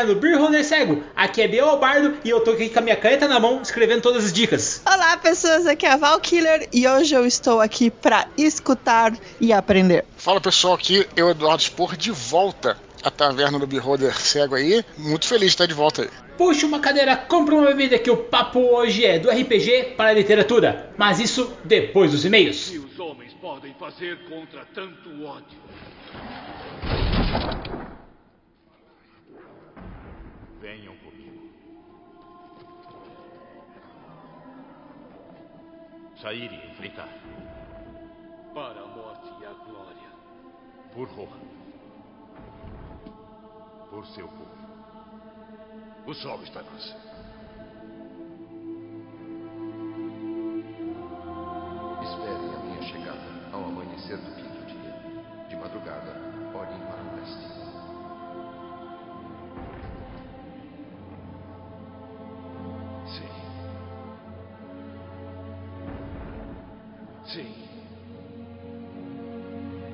taverna do Beer Cego. Aqui é Biel Albardo e eu tô aqui com a minha caneta na mão escrevendo todas as dicas. Olá, pessoas, aqui é a Val Killer e hoje eu estou aqui para escutar e aprender. Fala pessoal, aqui eu, Eduardo Spor, de volta à taverna do Beer Holder Cego aí. Muito feliz de estar de volta aí. Puxa uma cadeira, compra uma bebida que o papo hoje é do RPG para a literatura. Mas isso depois dos e-mails. que os homens podem fazer contra tanto ódio? Venham comigo. Sair e enfrentar. Para a morte e a glória. Por Rohan. Por seu povo. O sol está nascendo. Esperem a minha chegada ao amanhecer do quinto dia. De madrugada,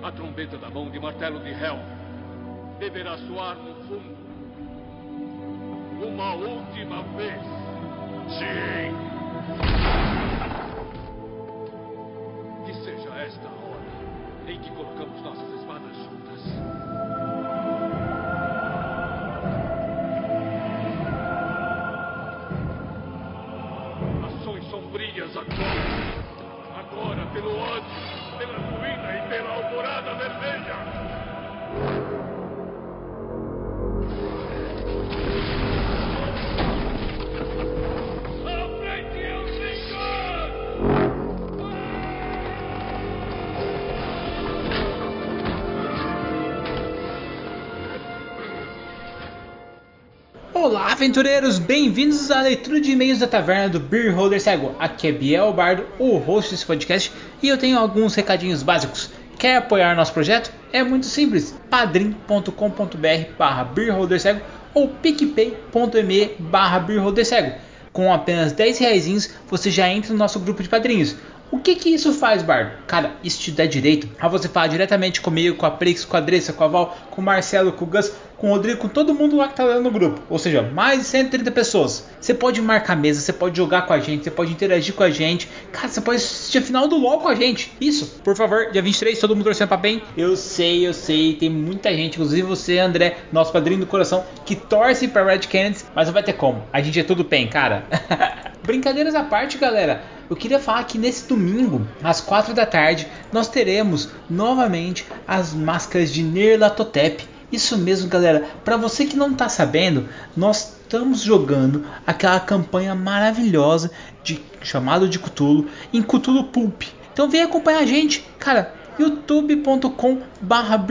A trombeta da mão de martelo de Hel deverá soar no fundo. Uma última vez. Sim. Que seja esta a hora em que colocamos nossas espadas juntas. Ações sombrias agora. Agora pelo ódio, vermelha. Olá, aventureiros! Bem-vindos à leitura de e-mails da taverna do Beer Holder Cego. Aqui é Biel Bardo, o host desse podcast, e eu tenho alguns recadinhos básicos. Quer apoiar nosso projeto? É muito simples. padrim.com.br barra beerholdercego ou picpay.me barra beerholdercego. Com apenas 10 reais você já entra no nosso grupo de padrinhos. O que que isso faz, Bardo? Cara, isso te dá direito a você falar diretamente comigo, com a Prix, com a Dressa, com a Val, com o Marcelo, com o Gus, com o Rodrigo, com todo mundo lá que tá lendo no grupo. Ou seja, mais de 130 pessoas. Você pode marcar mesa, você pode jogar com a gente, você pode interagir com a gente. Cara, você pode assistir a final do LoL com a gente. Isso, por favor, dia 23, todo mundo torcendo pra bem. Eu sei, eu sei, tem muita gente, inclusive você, André, nosso padrinho do coração, que torce pra Red Canids, mas não vai ter como. A gente é tudo bem, cara. Brincadeiras à parte, galera. Eu queria falar que nesse domingo, às 4 da tarde, nós teremos novamente as máscaras de Nerlatotep. Isso mesmo, galera. Para você que não tá sabendo, nós estamos jogando aquela campanha maravilhosa de chamado de Cthulhu em Cthulhu Pulp. Então vem acompanhar a gente, cara youtube.com barra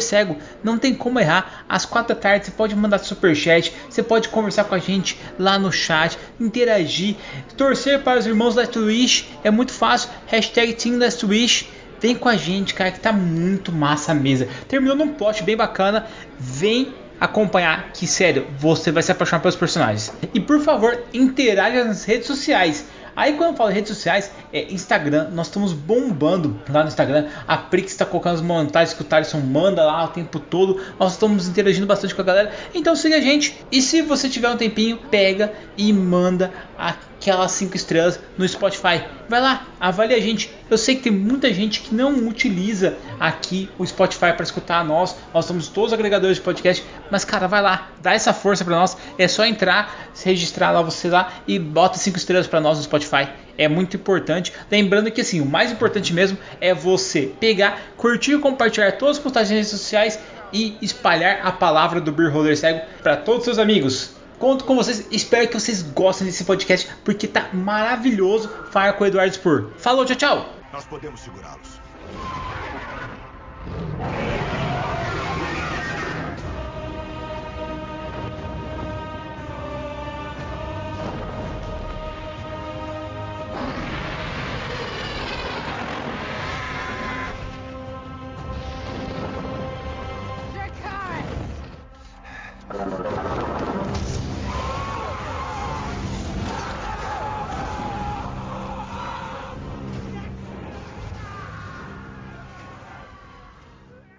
cego não tem como errar às quatro da tarde você pode mandar superchat você pode conversar com a gente lá no chat interagir torcer para os irmãos da Twitch é muito fácil hashtag Team Last Wish vem com a gente cara que tá muito massa a mesa terminou num plot bem bacana vem acompanhar que sério você vai se apaixonar pelos personagens e por favor interaja nas redes sociais Aí quando eu falo redes sociais, é Instagram, nós estamos bombando lá no Instagram. A Prix está colocando as montagens que o Thaleson manda lá o tempo todo. Nós estamos interagindo bastante com a galera. Então siga a gente. E se você tiver um tempinho, pega e manda aquelas 5 estrelas no Spotify. Vai lá, avalie a gente. Eu sei que tem muita gente que não utiliza aqui o Spotify para escutar nós. Nós somos todos agregadores de podcast. Mas cara, vai lá, dá essa força para nós. É só entrar, se registrar lá você lá e bota 5 estrelas para nós no Spotify. É muito importante. Lembrando que assim, o mais importante mesmo é você pegar, curtir e compartilhar todas as postagens nas redes sociais e espalhar a palavra do Beer Holder Cego para todos os seus amigos. Conto com vocês, espero que vocês gostem desse podcast porque tá maravilhoso falar com o Eduardo Spur. Falou, tchau, tchau. Nós podemos segurá-los.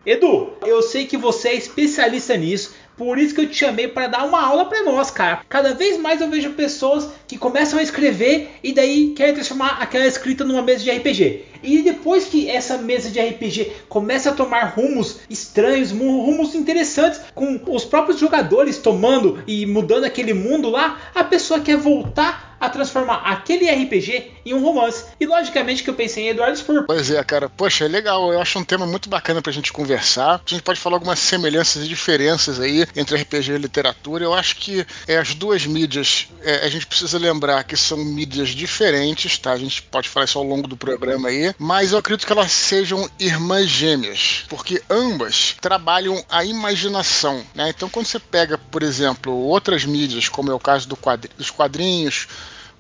Edu, eu sei que você é especialista nisso, Por isso que eu te chamei para dar uma aula para nós, cara. Cada vez mais eu vejo pessoas que começam a escrever e daí querem transformar aquela escrita numa mesa de RPG. E depois que essa mesa de RPG começa a tomar rumos estranhos, rumos interessantes, com os próprios jogadores tomando e mudando aquele mundo lá, a pessoa quer voltar a transformar aquele RPG em um romance. E logicamente que eu pensei em Eduardo Spur. Pois é, cara. Poxa, é legal. Eu acho um tema muito bacana pra gente conversar. A gente pode falar algumas semelhanças e diferenças aí entre RPG e literatura. Eu acho que é, as duas mídias, é, a gente precisa lembrar que são mídias diferentes, tá? A gente pode falar isso ao longo do programa aí. Mas eu acredito que elas sejam irmãs gêmeas. Porque ambas trabalham a imaginação, né? Então quando você pega, por exemplo, outras mídias, como é o caso do quadri dos quadrinhos,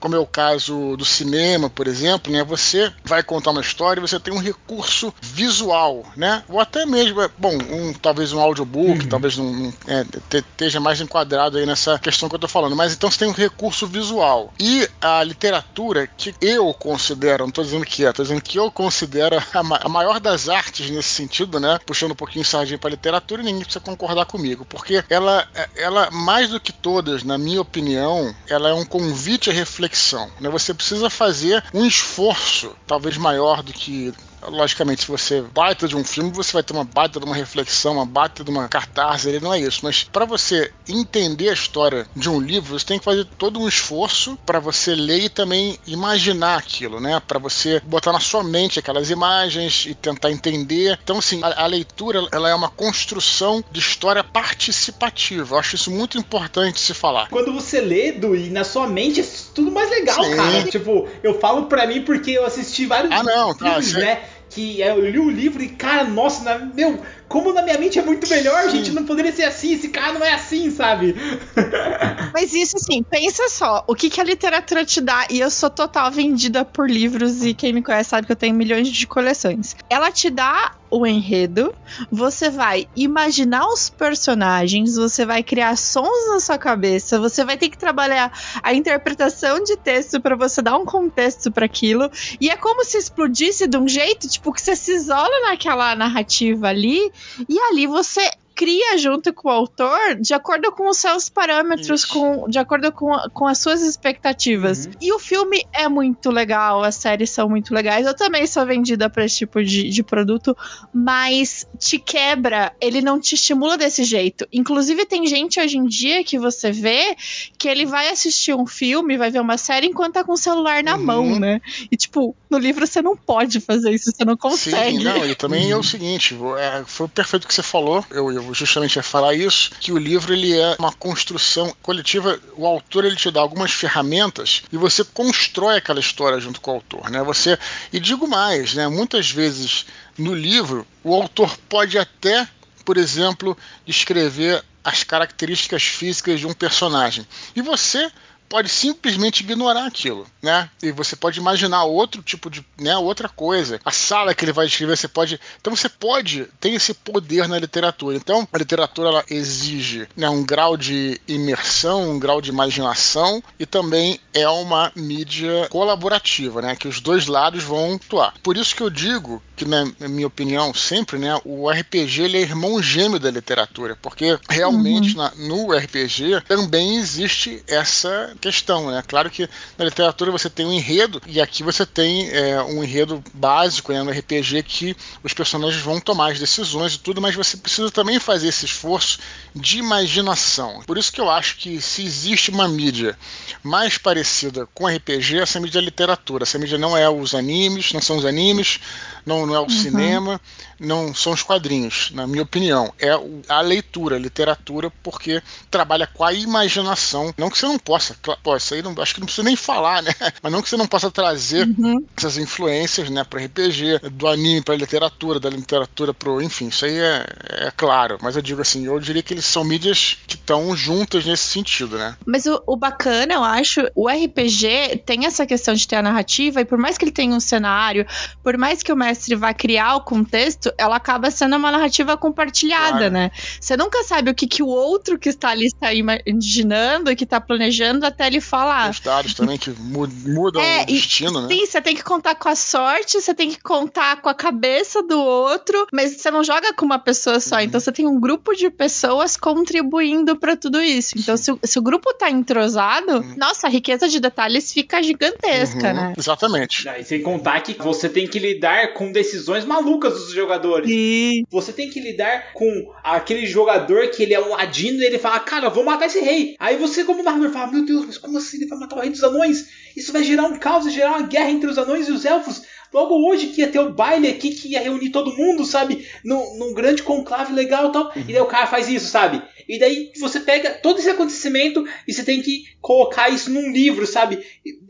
como é o caso do cinema, por exemplo, né? Você vai contar uma história e você tem um recurso visual, né? Ou até mesmo, bom, um, talvez um audiobook, uhum. talvez um, é, esteja mais enquadrado aí nessa questão que eu tô falando. Mas então você tem um recurso visual. E a literatura, que eu considero, não tô dizendo que é, tô dizendo que eu considero a, ma a maior das artes nesse sentido, né? Puxando um pouquinho sardinha pra literatura, e ninguém precisa concordar comigo. Porque ela, ela, mais do que todas, na minha opinião, ela é um convite a refletir Né? Você precisa fazer um esforço, talvez maior do que logicamente, se você baita de um filme, você vai ter uma baita de uma reflexão, uma baita de uma cartaz, ele não é isso. Mas para você entender a história de um livro, você tem que fazer todo um esforço para você ler e também imaginar aquilo, né? Para você botar na sua mente aquelas imagens e tentar entender. Então, assim, a, a leitura ela é uma construção de história participativa. Eu acho isso muito importante se falar. Quando você lê, Edu, e na sua mente é tudo mais legal, Sim. cara. Tipo, eu falo pra mim porque eu assisti vários ah, não, tá, filmes, né? Que eu li o livro e, cara, nossa, meu, como na minha mente é muito melhor, Sim. gente, não poderia ser assim, esse cara não é assim, sabe? Mas isso, assim, pensa só, o que, que a literatura te dá, e eu sou total vendida por livros, e quem me conhece sabe que eu tenho milhões de coleções. Ela te dá o enredo, você vai imaginar os personagens, você vai criar sons na sua cabeça, você vai ter que trabalhar a interpretação de texto para você dar um contexto para aquilo, e é como se explodisse de um jeito, tipo, que você se isola naquela narrativa ali e ali você cria junto com o autor de acordo com os seus parâmetros, com, de acordo com, com as suas expectativas. Uhum. E o filme é muito legal, as séries são muito legais. Eu também sou vendida para esse tipo de, de produto, mas te quebra, ele não te estimula desse jeito. Inclusive, tem gente hoje em dia que você vê que ele vai assistir um filme, vai ver uma série enquanto tá com o celular na uhum. mão, né? E, tipo, no livro você não pode fazer isso, você não consegue. Sim, não, e também uhum. é o seguinte, é, foi perfeito o que você falou, eu, eu justamente ia falar isso, que o livro ele é uma construção coletiva, o autor ele te dá algumas ferramentas e você constrói aquela história junto com o autor, né? Você e digo mais, né? Muitas vezes no livro o autor pode até, por exemplo, descrever as características físicas de um personagem e você pode simplesmente ignorar aquilo, né? E você pode imaginar outro tipo de, né, outra coisa. A sala que ele vai escrever, você pode, então você pode ter esse poder na literatura. Então, a literatura ela exige, né, um grau de imersão, um grau de imaginação e também é uma mídia colaborativa, né, que os dois lados vão atuar. Por isso que eu digo que na minha opinião sempre, né, o RPG ele é irmão gêmeo da literatura, porque realmente uhum. na, no RPG também existe essa questão, né? Claro que na literatura você tem um enredo e aqui você tem é, um enredo básico né, no RPG que os personagens vão tomar as decisões e tudo, mas você precisa também fazer esse esforço de imaginação. Por isso que eu acho que se existe uma mídia mais parecida com RPG, essa mídia é a literatura. Essa mídia não é os animes, não são os animes, não, não é o uhum. cinema, não são os quadrinhos, na minha opinião. É a leitura, a literatura, porque trabalha com a imaginação. Não que você não possa, pô, isso aí não, acho que não precisa nem falar, né? Mas não que você não possa trazer uhum. essas influências, né, para RPG, do anime para literatura, da literatura para, enfim, isso aí é, é claro. Mas eu digo assim, eu diria que eles são mídias que estão juntas nesse sentido, né? Mas o, o bacana, eu acho, o RPG tem essa questão de ter a narrativa e por mais que ele tenha um cenário, por mais que o mestre vai criar o contexto, ela acaba sendo uma narrativa compartilhada, Claro. né? Você nunca sabe o que, que o outro que está ali está imaginando, que está planejando, até ele falar. Os dados também que mu- mudam É, o destino, né? Sim, você tem que contar com a sorte, você tem que contar com a cabeça do outro, mas você não joga com uma pessoa só. Uhum. Então você tem um grupo de pessoas contribuindo pra tudo isso. Então, se, o- se o grupo tá entrosado, nossa, a riqueza de detalhes fica gigantesca, Uhum, né? Exatamente. E sem contar que você tem que lidar com decisões malucas dos jogadores. E Você tem que lidar com aquele jogador que ele é um ladino e ele fala, cara, eu vou matar esse rei. Aí você, como narrador, fala, meu Deus, mas como assim ele vai matar o rei dos anões? Isso vai gerar um caos, vai gerar uma guerra entre os anões e os elfos. Logo hoje que ia ter o baile aqui, que ia reunir todo mundo, sabe? Num, num grande conclave legal e tal. E daí o cara faz isso, sabe? E daí você pega todo esse acontecimento e você tem que colocar isso num livro, sabe?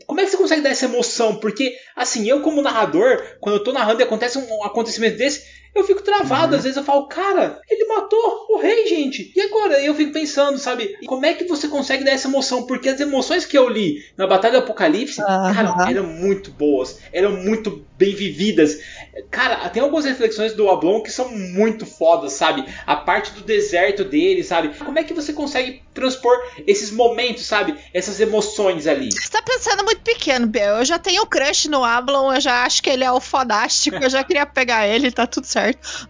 Como é que você consegue dar essa emoção? Porque, assim, eu como narrador, quando eu tô narrando e acontece um acontecimento desse, eu fico travado. Às vezes eu falo, cara, ele matou o rei, gente. E agora? Eu fico pensando, sabe? Como é que você consegue dar essa emoção? Porque as emoções que eu li na Batalha do Apocalipse, cara, eram muito boas. Eram muito bem vividas. Cara, tem algumas reflexões do Ablon que são muito fodas, sabe? A parte do deserto dele, sabe? Como é que você consegue transpor esses momentos, sabe? Essas emoções ali. você tá pensando muito pequeno, Biel. Eu já tenho crush no Ablon, eu já acho que ele é o fodástico, eu já queria pegar ele, tá tudo certo.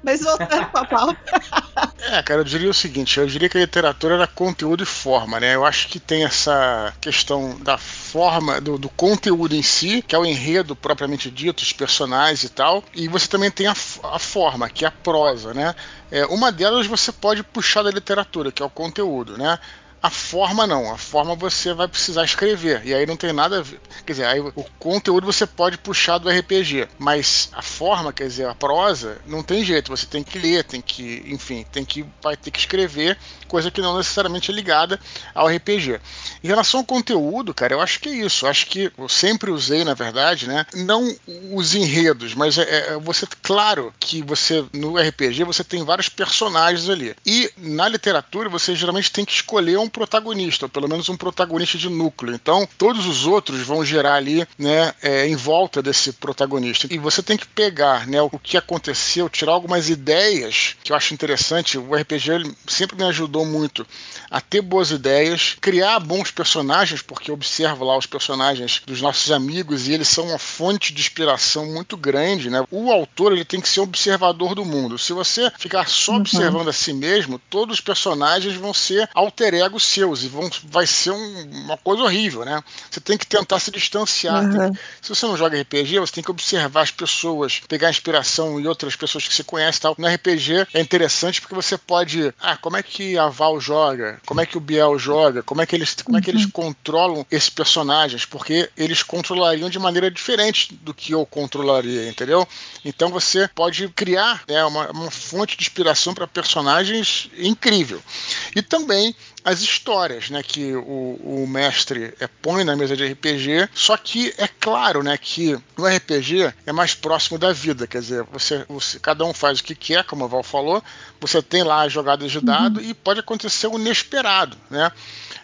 Mas voltando pra pauta. É, cara, eu diria o seguinte, eu diria que a literatura era conteúdo e forma, né? Eu acho que tem essa questão da forma, do, do conteúdo em si, que é o enredo propriamente dito, os personagens e tal, e você também tem a, a forma, que é a prosa, né? É, uma delas você pode puxar da literatura, que é o conteúdo, né? A forma não, a forma você vai precisar escrever, e aí não tem nada a ver. Quer dizer, aí o conteúdo você pode puxar do RPG, mas a forma, quer dizer, a prosa, não tem jeito, você tem que ler, tem que, enfim, tem que vai ter que escrever, coisa que não necessariamente é ligada ao RPG. Em relação ao conteúdo, cara, eu acho que é isso. Eu acho que eu sempre usei, na verdade, né? Não os enredos, mas é, é você, claro que você no RPG você tem vários personagens ali. E na literatura você geralmente tem que escolher um protagonista, ou pelo menos um protagonista de núcleo. Então, todos os outros vão gerar ali, né, é, em volta desse protagonista. E você tem que pegar, né, o que aconteceu, tirar algumas ideias que eu acho interessante. O RPG sempre me ajudou muito a ter boas ideias, criar bons personagens, porque eu observo lá os personagens dos nossos amigos e eles são uma fonte de inspiração muito grande, né? O autor ele tem que ser observador do mundo. Se você ficar só observando a si mesmo, todos os personagens vão ser alter egos seus e vão, vai ser um- uma coisa horrível, né? Você tem que tentar se distanciar. Uhum. Tem- se você não joga RPG, você tem que observar as pessoas, pegar inspiração em outras pessoas que você conhece e tal. No RPG é interessante porque você pode. Ah, como é que a Val joga? Como é que o Biel joga? Como é que eles, como é que eles controlam esses personagens? Porque eles controlariam de maneira diferente do que eu controlaria, entendeu? Então você pode criar né, uma, uma fonte de inspiração para personagens incrível. E também as histórias, né, que o, o mestre é, põe na mesa de RPG. Só que é claro, né, que o RPG é mais próximo da vida, quer dizer, você, você- cada um faz o que quer, como o Val falou. Você tem lá as jogadas de dado e pode acontecer o inesperado, né?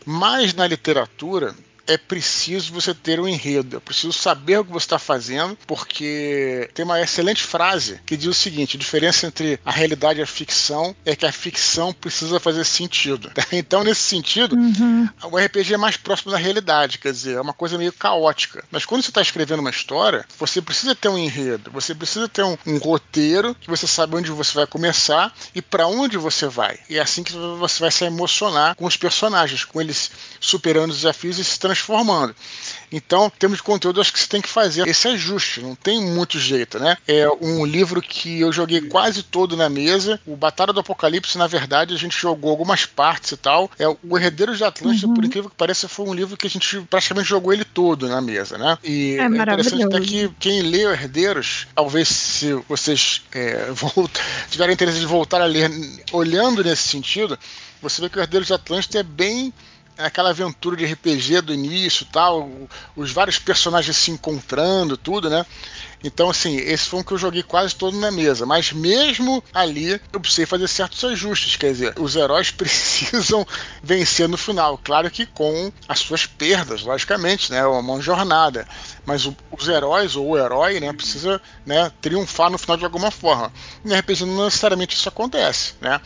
Mas na literatura é preciso você ter um enredo, é preciso saber o que você está fazendo, porque tem uma excelente frase que diz o seguinte: a diferença entre a realidade e a ficção é que a ficção precisa fazer sentido. Então, nesse sentido, o RPG é mais próximo da realidade, quer dizer, é uma coisa meio caótica. Mas quando você está escrevendo uma história, você precisa ter um enredo, você precisa ter um, um roteiro que você sabe onde você vai começar e para onde você vai. E é assim que você vai se emocionar com os personagens, com eles superando os desafios e se transformando. Então, em termos de conteúdo, acho que você tem que fazer esse ajuste, não tem muito jeito, né? É um livro que eu joguei quase todo na mesa. O Batalha do Apocalipse, na verdade, a gente jogou algumas partes e tal. É o Herdeiros de Atlântida, por incrível que pareça, foi um livro que a gente praticamente jogou ele todo na mesa, né? E É interessante até que quem lê o Herdeiros, talvez se vocês é, tiverem interesse de voltar a ler olhando nesse sentido, você vê que o Herdeiros de Atlântida é bem aquela aventura de RPG do início tal, os vários personagens se encontrando, tudo, né? Então, assim, esse foi um que eu joguei quase todo na mesa. Mas mesmo ali, eu precisei fazer certos ajustes. Quer dizer, os heróis precisam vencer no final. Claro que com as suas perdas, logicamente, né? É uma jornada. mas o, os heróis ou o herói, né, precisa né, triunfar no final de alguma forma. No RPG não necessariamente isso acontece, né?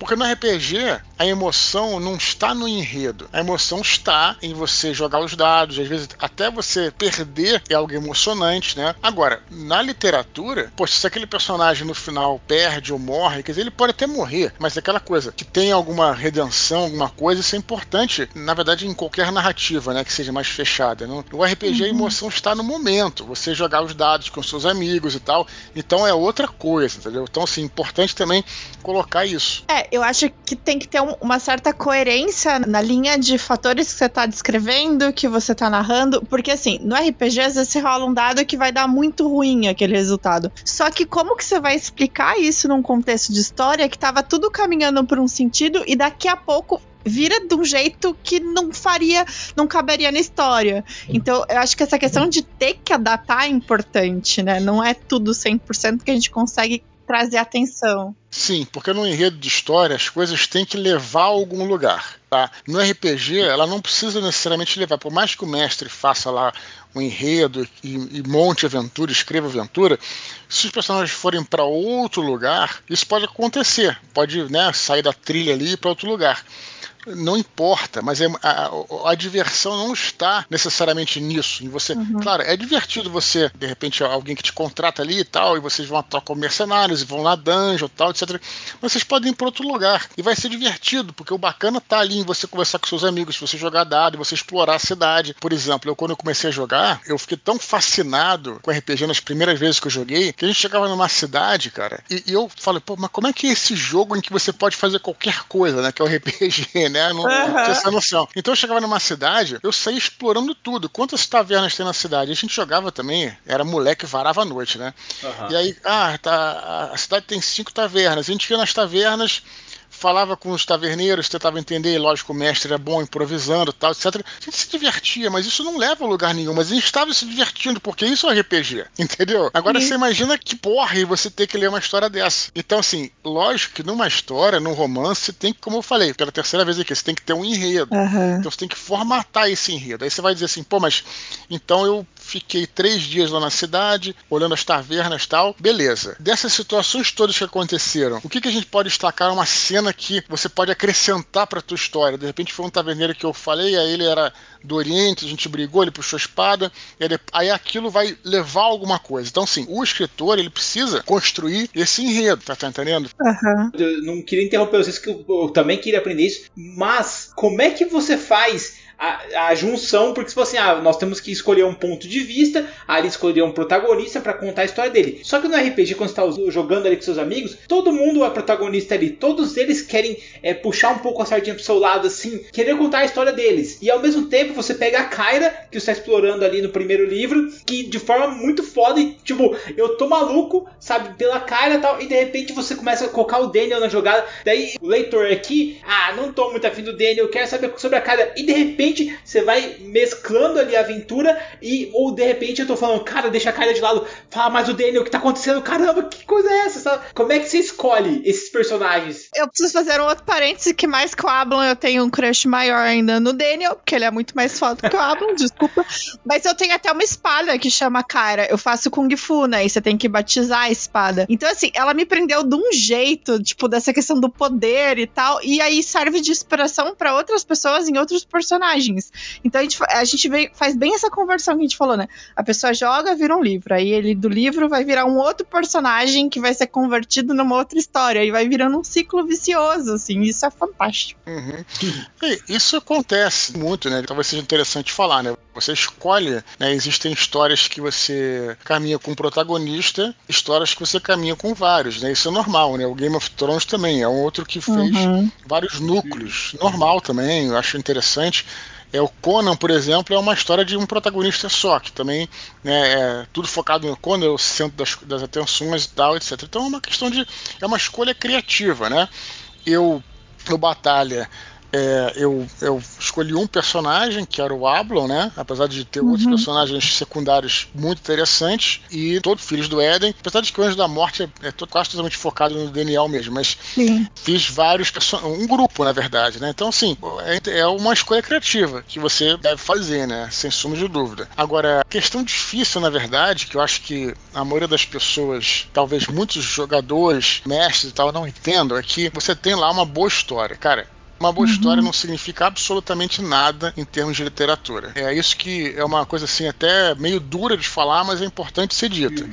Porque no RPG, a emoção não está no enredo. A emoção está em você jogar os dados, às vezes até você perder é algo emocionante, né? Agora, na literatura, poxa, se aquele personagem no final perde ou morre, quer dizer, ele pode até morrer, mas aquela coisa que tem alguma redenção, alguma coisa, isso é importante, na verdade, em qualquer narrativa, né, que seja mais fechada. No RPG, uhum. a emoção está no momento, você jogar os dados com seus amigos e tal, então é outra coisa, entendeu? Então, assim, importante também colocar isso. É, eu acho que tem que ter um, uma certa coerência na linha de fatores que você tá descrevendo, que você tá narrando, porque assim, no RPG às vezes você rola um dado que vai dar muito ruim aquele resultado. Só que como que você vai explicar isso num contexto de história que tava tudo caminhando por um sentido e daqui a pouco vira de um jeito que não faria, não caberia na história. Então, eu acho que essa questão de ter que adaptar é importante, né? Não é tudo 100% que a gente consegue trazer atenção. Sim, porque no enredo de história as coisas têm que levar a algum lugar. Tá? No RPG, ela não precisa necessariamente levar. Por mais que o mestre faça lá um enredo e, e monte aventura, escreva aventura, se os personagens forem para outro lugar, isso pode acontecer. Pode né, sair da trilha ali para outro lugar não importa, mas é, a, a, diversão não está necessariamente nisso. Em você, uhum. claro, é divertido você, de repente, alguém que te contrata ali e tal, e vocês vão atuar como mercenários e vão lá dungeon e tal, etc. Mas vocês podem ir para outro lugar e vai ser divertido, porque o bacana tá ali em você conversar com seus amigos, você jogar dado, você explorar a cidade. Por exemplo, eu quando eu comecei a jogar, eu fiquei tão fascinado com RPG nas primeiras vezes que eu joguei, que a gente chegava numa cidade, cara, e, e eu falei, pô, mas como é que é esse jogo em que você pode fazer qualquer coisa, né? Que é o RPG, né? Não, uhum. tinha essa noção. Então eu chegava numa cidade, eu saía explorando tudo. Quantas tavernas tem na cidade? A gente jogava também, era moleque, varava à noite, né? Uhum. E aí, ah, tá, a cidade tem cinco tavernas. A gente ia nas tavernas falava com os taverneiros, tentava entender, lógico, o mestre era bom improvisando tal, etc. A gente se divertia, mas isso não leva a lugar nenhum. Mas a gente estava se divertindo, porque isso é RPG, entendeu? Agora Sim. você imagina que porra você ter que ler uma história dessa. Então, assim, lógico que numa história, num romance, tem que, como eu falei, pela terceira vez aqui, você tem que ter um enredo. Uhum. Então você tem que formatar esse enredo. Aí você vai dizer assim, pô, mas então eu fiquei três dias lá na cidade, olhando as tavernas e tal. Beleza. Dessas situações todas que aconteceram, o que, que a gente pode destacar? Uma cena que você pode acrescentar pra tua história. De repente foi um taverneiro que eu falei, aí ele era do Oriente, a gente brigou, ele puxou a espada, aí aquilo vai levar alguma coisa. Então, sim, o escritor ele precisa construir esse enredo, tá, tá entendendo? Uhum. Eu não queria interromper vocês, que eu também queria aprender isso, mas como é que você faz a, a, junção, porque se fosse assim, ah, nós temos que escolher um ponto de vista, ali escolher um protagonista para contar a história dele. Só que no RPG, quando você está jogando ali com seus amigos, todo mundo é protagonista ali, todos eles querem é, puxar um pouco a sardinha pro seu lado, assim, querer contar a história deles. E ao mesmo tempo você pega a Kyra, que você está explorando ali no primeiro livro, que de forma muito foda, e tipo, eu tô maluco, sabe, pela Kyra e tal, e de repente você começa a colocar o Daniel na jogada, daí o leitor aqui, ah, não tô muito afim do Daniel, quero saber sobre a Kyra, e de repente repente você vai mesclando ali a aventura e ou de repente eu tô falando, cara, deixa a cara de lado, fala mais o Daniel, o que tá acontecendo? Caramba, que coisa é essa? Sabe? Como é que você escolhe esses personagens? Eu preciso fazer um outro parêntese que mais que o Ablon eu tenho um crush maior ainda no Daniel, porque ele é muito mais foda que o Ablon, desculpa. Mas eu tenho até uma espada que chama Cara. Eu faço Kung Fu, né? E você tem que batizar a espada. Então, assim, ela me prendeu de um jeito, tipo, dessa questão do poder e tal. E aí serve de inspiração para outras pessoas em outros personagens personagens. Então a gente, a gente vem, faz bem essa conversão que a gente falou, né? A pessoa joga, vira um livro. Aí ele do livro vai virar um outro personagem que vai ser convertido numa outra história. E vai virando um ciclo vicioso, assim. Isso é fantástico. Uhum. isso acontece muito, né? Talvez seja interessante falar, né? Você escolhe, né? Existem histórias que você caminha com um protagonista, histórias que você caminha com vários, né? Isso é normal, né? O Game of Thrones também é um outro que fez uhum. vários núcleos. Normal também, eu acho interessante. É, o Conan, por exemplo, é uma história de um protagonista só, que também né, é tudo focado no Conan, é o centro das, das atenções e tal, etc. Então é uma questão de. é uma escolha criativa, né? Eu, no Batalha, é, eu, eu escolhi um personagem, que era o Ablon, né? Apesar de ter outros Uhum. personagens secundários muito interessantes, e todo Filhos do Éden. Apesar de que o Anjo da Morte é, é quase totalmente focado no Daniel mesmo, mas Sim. fiz vários perso- um grupo na verdade, né? Então assim é, é uma escolha criativa que você deve fazer, né? Sem sombra de dúvida. Agora a questão difícil na verdade, que eu acho que a maioria das pessoas, talvez muitos jogadores, mestres e tal não entendam, é que você tem lá uma boa história, cara. Uma boa história não significa absolutamente nada em termos de literatura. É isso que é uma coisa assim até meio dura de falar, mas é importante ser dita.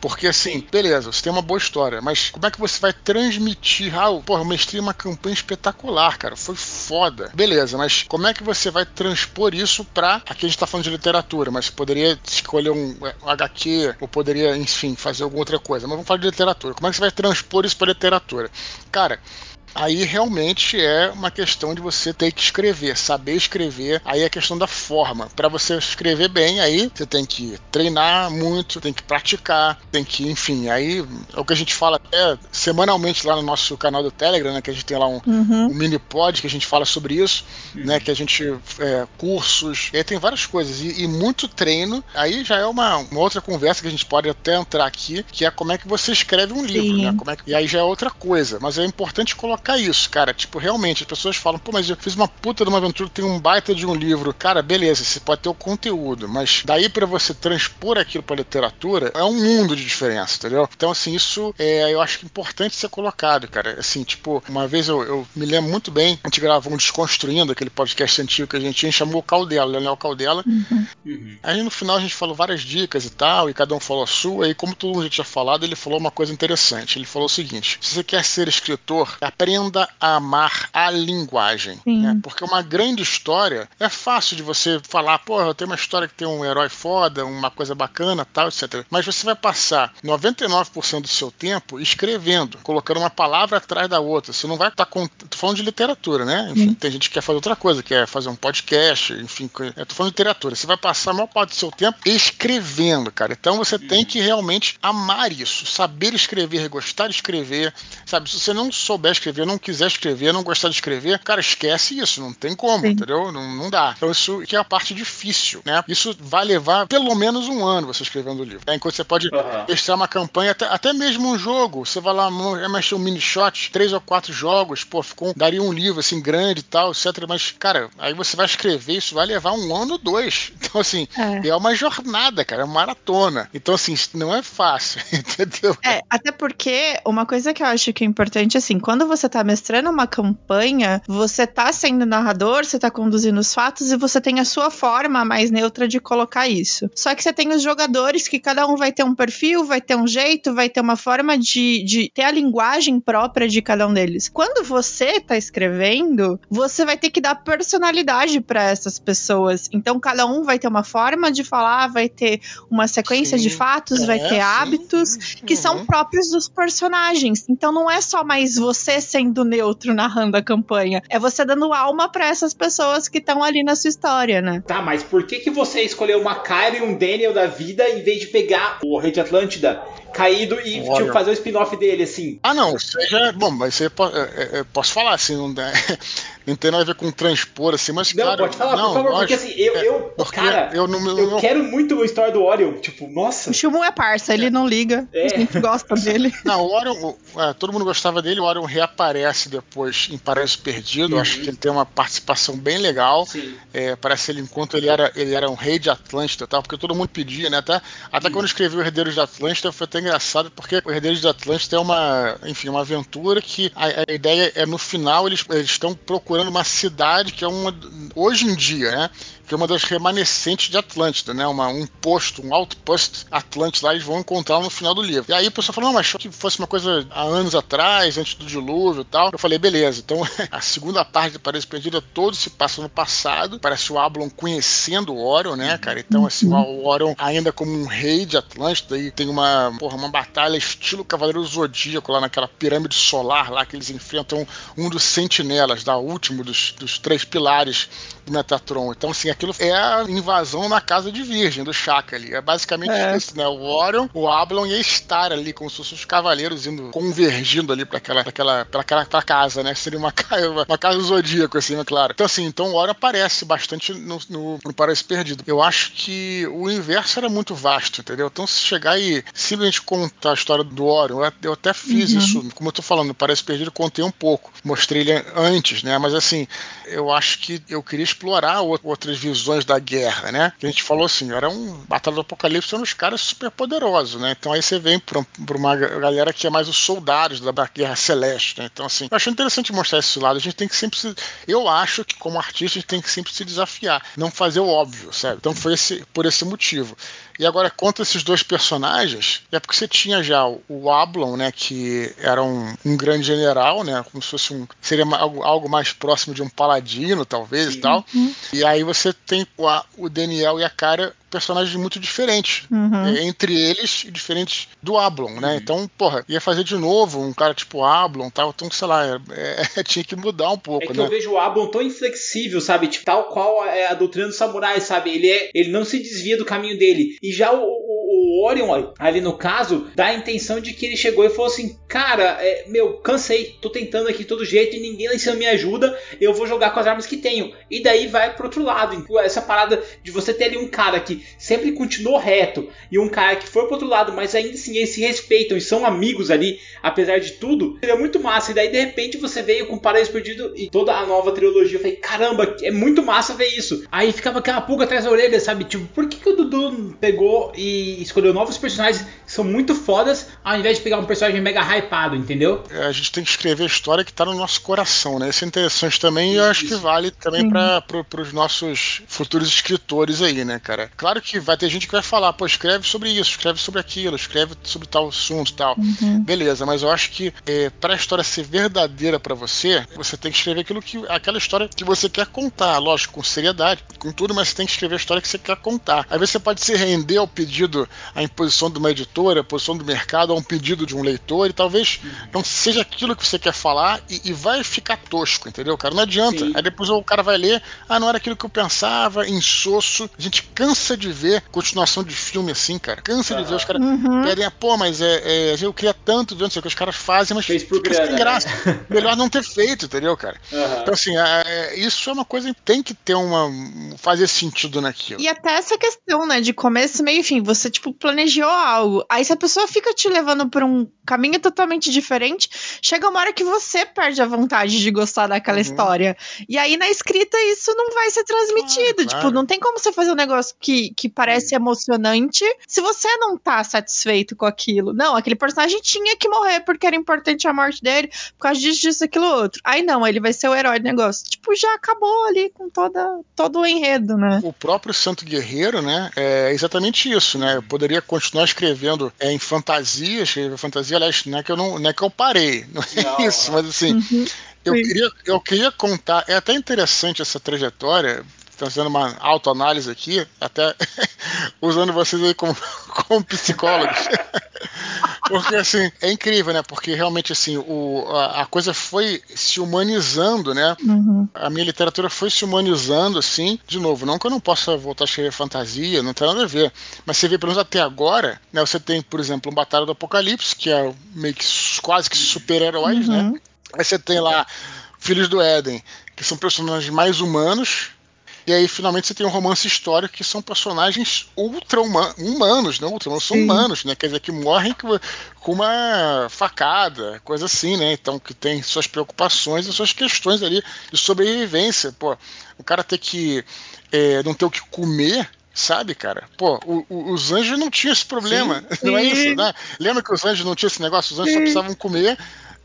Porque assim, beleza, você tem uma boa história, mas como é que você vai transmitir? Ah, porra, eu mestrei uma campanha espetacular, cara, foi foda. Beleza, mas como é que você vai transpor isso pra. Aqui a gente tá falando de literatura, mas você poderia escolher um, um HQ, ou poderia, enfim, fazer alguma outra coisa. Mas vamos falar de literatura. Como é que você vai transpor isso pra literatura? Cara, Aí realmente é uma questão de você ter que escrever, saber escrever. Aí é a questão da forma. Para você escrever bem, aí você tem que treinar muito, tem que praticar, tem que, enfim. Aí é o que a gente fala até semanalmente lá no nosso canal do Telegram, né? Que a gente tem lá um, Uhum. um mini pod que a gente fala sobre isso, né? Que a gente é, cursos, e aí tem várias coisas e, e muito treino. Aí já é uma, uma outra conversa que a gente pode até entrar aqui, que é como é que você escreve um livro, Sim. né? Como é que- e aí já é outra coisa. Mas é importante colocar isso, cara. Tipo, realmente, as pessoas falam, pô, mas eu fiz uma puta de uma aventura, tem um baita de um livro. Cara, beleza, você pode ter o conteúdo, mas daí pra você transpor aquilo pra literatura, é um mundo de diferença, entendeu? Então, assim, isso é, eu acho que é importante ser colocado, cara. Assim, tipo, uma vez eu, eu me lembro muito bem, a gente gravou um Desconstruindo, aquele podcast antigo que a gente tinha, chamou o Caldela, Leonel Caldela. Aí no final a gente falou várias dicas e tal, e cada um falou a sua, e como todo mundo já tinha falado, ele falou uma coisa interessante. Ele falou o seguinte: se você quer ser escritor, aprenda a amar a linguagem. Né? Porque uma grande história é fácil de você falar, pô, eu tenho uma história que tem um herói foda, uma coisa bacana, tal, etc. Mas você vai passar 99% do seu tempo escrevendo, colocando uma palavra atrás da outra. Você não vai estar com. Tô falando de literatura, né? Enfim, tem gente que quer fazer outra coisa, quer fazer um podcast, enfim. Eu tô falando de literatura. Você vai passar a maior parte do seu tempo escrevendo, cara. Então você tem que realmente amar isso, saber escrever, gostar de escrever, sabe? Se você não souber escrever, não quiser escrever, não gostar de escrever, cara, esquece isso, não tem como, Sim. entendeu? Não, não dá. Então isso que é a parte difícil, né? Isso vai levar pelo menos um ano você escrevendo o livro. né? Enquanto você pode Aham. mestrar uma campanha, até, até mesmo um jogo. Você vai lá, é mexer um mini shot, três ou quatro jogos, pô, ficou, daria um livro assim grande e tal, etc. Mas, cara, aí você vai escrever, isso vai levar um ano ou dois. Então, assim, É. é, uma jornada, cara, é uma maratona. Então, assim, não é fácil, entendeu? É, até porque uma coisa que eu acho que é importante, assim, quando você tá mestrando uma campanha, você tá sendo narrador, você tá conduzindo os fatos e você tem a sua forma mais neutra de colocar isso. Só que você tem os jogadores que cada um vai ter um perfil, vai ter um jeito, vai ter uma forma de, de ter a linguagem própria de cada um deles. Quando você tá escrevendo, você vai ter que dar personalidade pra essas pessoas. Então cada um vai ter uma forma de falar, vai ter uma sequência Sim. de fatos, vai É, ter sim, hábitos que são Uhum. próprios dos personagens. Então não é só mais você sendo neutro narrando a campanha, é você dando alma pra essas pessoas que estão ali na sua história, né? Tá, mas por que, que você escolheu uma Kyrie e um Daniel da vida em vez de pegar o Rei de Atlântida caído e Olha. tipo, fazer o spin-off dele, assim? Ah, não, seja. Bom, mas você é, é, é, posso falar assim, não, dá- não tem nada a ver com transpor, assim, mas. Não, cara, pode falar, não, por favor, porque assim, eu, é, eu porque cara, eu não. eu não- quero muito uma história do Orion, tipo, nossa. O Shumu é parça, ele não liga, É. a gente gosta dele. Não, o Orion, é, todo mundo gostava dele, o Orion reaparece depois em Paraíso Perdido, eu acho que ele tem uma participação bem legal. Sim. É, parece ele enquanto ele era, ele era um rei de Atlântida e tal, porque todo mundo pedia, né? Até, até quando eu escrevi o Herdeiros de Atlântida foi até engraçado, porque o Herdeiros de Atlântida é uma, enfim, uma aventura que a, a ideia é no final eles estão procurando uma cidade que é uma hoje em dia, né? Que é uma das remanescentes de Atlântida, né? Uma, um posto, um outpost Atlântida lá, eles vão encontrar no final do livro. E aí o pessoal falou, não, mas achou que fosse uma coisa há anos atrás, antes do dilúvio e tal. Eu falei, beleza, então a segunda parte do Paraíso Perdido todo se passa no passado. Parece o Ablon conhecendo o Orion, né, cara? Então, assim, o Orion ainda como um rei de Atlântida e tem uma, porra, uma batalha estilo Cavaleiro Zodíaco lá naquela pirâmide solar lá que eles enfrentam um dos sentinelas, da último dos, dos três pilares do Metatron. Então, assim, aquilo é a invasão na casa de Virgem, do Chaka ali. É basicamente É. isso, né? O Orion, o Ablon e a Star ali, como se fossem os cavaleiros indo convergindo ali pra aquela, pra aquela, pra aquela pra casa, né? Seria uma, ca- uma casa do zodíaco, assim, é claro. Então, assim, então o Orion aparece bastante no, no, no Paraíso Perdido. Eu acho que o universo era muito vasto, entendeu? Então, se chegar e simplesmente contar a história do Orion, eu, eu até fiz isso, como eu tô falando, no Paraíso Perdido, eu contei um pouco. Mostrei ele antes, né? Mas, assim, eu acho que eu queria explorar outras visões da guerra, né? A gente falou assim, era um Batalha do Apocalipse, eram uns caras super poderosos, né? Então aí você vem pra, pra uma galera que é mais os soldados da, Guerra Celeste, né? Então assim, eu acho interessante mostrar esse lado. A gente tem que sempre se, eu acho que como artista a gente tem que sempre se desafiar, não fazer o óbvio, sabe? Então foi esse, por esse motivo. E agora, contra esses dois personagens, é porque você tinha já o, Ablon, né, que era um, um grande general, né, como se fosse um, seria algo, algo mais próximo de um paladino, talvez, e tal. E aí você tem o, a- o Daniel e a Cara, personagens muito diferentes, é, entre eles e diferentes do Ablon, né? Então, porra, ia fazer de novo um cara tipo Ablon, tal, então, sei lá, é- é- tinha que mudar um pouco, É que né? eu vejo o Ablon tão inflexível, sabe? Tipo, tal qual é a doutrina dos samurais, sabe? Ele, é, ele não se desvia do caminho dele. E já o, o, o Orion, ali no caso, dá a intenção de que ele chegou e falou assim: Cara, é, meu, cansei, tô tentando aqui de todo jeito e ninguém lá em cima me ajuda, eu vou jogar com as armas que tenho. E daí vai pro outro lado. Então, Essa parada de você ter ali um cara que sempre continuou reto e um cara que foi pro outro lado, mas ainda assim eles se respeitam e são amigos ali, apesar de tudo, seria muito massa. E daí de repente você veio com Paraíso Perdido e toda a nova trilogia. Eu falei, caramba, é muito massa ver isso. Aí ficava aquela pulga atrás da orelha, sabe? Tipo, por que, que o Dudu pegou e escolheu novos personagens que são muito fodas, ao invés de pegar um personagem mega hypado, entendeu? É, a gente tem que escrever a história que está no nosso coração, né? Isso é interessante também e eu acho que vale também para pro, os nossos futuros escritores aí, né, cara? Claro que vai ter gente que vai falar, pô, escreve sobre isso, escreve sobre aquilo, escreve sobre tal assunto e tal. Beleza, mas eu acho que é, para a história ser verdadeira para você, você tem que escrever aquilo que aquela história que você quer contar, lógico, com seriedade, com tudo, mas você tem que escrever a história que você quer contar. Às vezes você pode se render ao pedido, à imposição de uma editora, à posição do mercado, a um pedido de um leitor, e talvez não seja aquilo que você quer falar e, e vai ficar tosco, entendeu, cara? Não adianta. Sim. Aí depois o cara vai ler, ah, não era aquilo que eu pensava, insosso. A gente cansa de ver continuação de filme assim, cara. Cansa de ver os caras pedem, ah, pô, mas é, é, eu queria tanto ver, não sei o que os caras fazem, mas Fez por fica sem grana, graça. né? Melhor não ter feito, entendeu, cara? Aham. Então, assim, é- é- isso é uma coisa que tem que ter uma. fazer sentido naquilo. E até essa questão, né, de começo, meio e fim, você, tipo, planejou algo. Aí se a pessoa fica te levando por um caminho totalmente diferente, chega uma hora que você perde a vontade de gostar daquela Uhum. história. E aí na escrita isso não vai ser transmitido. Claro, Tipo, claro. não tem como você fazer um negócio que, que parece emocionante se você não tá satisfeito com aquilo. Não, aquele personagem tinha que morrer porque era importante a morte dele, por causa disso, disso, aquilo outro. Aí não, ele vai ser o herói do negócio. Tipo, já acabou ali com toda, todo o enredo, né? O próprio Santo Guerreiro, né, é exatamente isso, né? Eu poderia continuar escrevendo é, em fantasia, escrever fantasia, aliás, não é que eu não, não é que eu parei, não é Não, isso, mas assim, eu Sim. queria, eu queria contar, é até interessante essa trajetória, fazendo uma autoanálise aqui, até usando vocês aí como, como psicólogos. Porque assim, é incrível, né? Porque realmente assim, o, a, a coisa foi se humanizando, né? Uhum. a minha literatura foi se humanizando assim, de novo, não que eu não possa voltar a escrever fantasia, não tem nada a ver, mas você vê pelo menos até agora, né, você tem, por exemplo, um Batalha do Apocalipse, que é meio que quase que super-heróis, né? Aí você tem lá Filhos do Éden, que são personagens mais humanos, e aí finalmente você tem um romance histórico que são personagens ultra-humanos, não ultra, são Sim. humanos, né? Quer dizer, que morrem com, uma facada, coisa assim, né? Então que tem suas preocupações e suas questões ali de sobrevivência. Pô, o cara ter que é, não ter o que comer. Sabe, cara? Pô, o- o- os anjos não tinham esse problema. Não é Sim. isso, né? Lembra que os anjos não tinham esse negócio? Os anjos só precisavam comer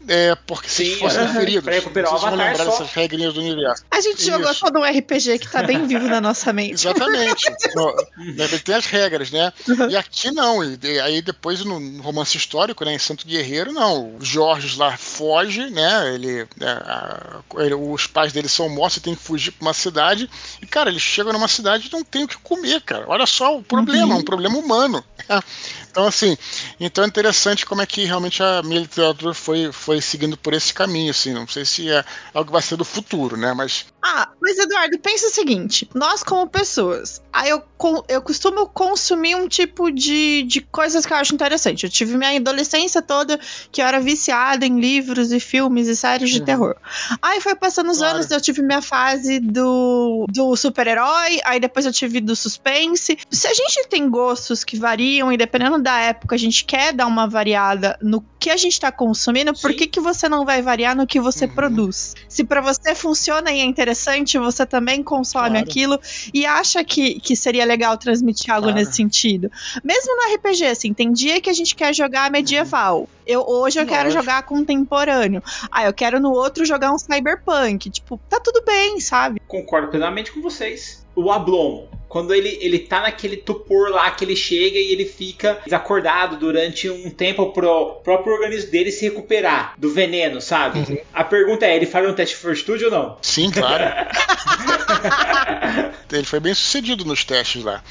é, porque se Sim, fossem aham. feridos. Pra recuperar Não o sei se vão lembrar só. dessas regrinhas do universo. A gente jogou Isso. todo um RPG que tá bem vivo na nossa mente. Exatamente. No- né, tem as regras, né? E aqui não. E aí depois no romance histórico, né, em Santo Guerreiro, não. O Jorge lá foge, né? Ele, né, a- ele- os pais dele são mortos, ele tem que fugir pra uma cidade. E, cara, ele chega numa cidade e não tem o que comer, cara. Olha só o problema, é um problema humano. Então, assim, então é interessante como é que realmente a minha literatura foi, foi seguindo por esse caminho, assim. Não sei se é algo que vai ser do futuro, né? Mas. Ah, mas Eduardo, pensa o seguinte: nós, como pessoas, aí eu, eu costumo consumir um tipo de, de coisas que eu acho interessante. Eu tive minha adolescência toda que eu era viciada em livros e filmes e séries de uhum. terror. Aí foi passando os claro. anos, eu tive minha fase do, do super-herói, aí depois eu tive do suspense. Se a gente tem gostos que variam e dependendo da época a gente quer dar uma variada no que a gente tá consumindo, Sim. por que, que você não vai variar no que você uhum. produz? Se para você funciona e é interessante, você também consome claro. aquilo e acha que, que seria legal transmitir algo claro. nesse sentido. Mesmo no RPG, assim, tem dia que a gente quer jogar medieval. Uhum. Eu, hoje eu Lógico. quero jogar contemporâneo. Ah, eu quero no outro jogar um cyberpunk. Tipo, tá tudo bem, sabe? Concordo plenamente com vocês. O Ablon, quando ele, ele tá naquele tupor lá que ele chega e ele fica desacordado durante um tempo pro próprio organismo dele se recuperar do veneno, sabe? Uhum. A pergunta é, ele faria um teste de fortitude ou não? Sim, claro. ele foi bem sucedido nos testes lá.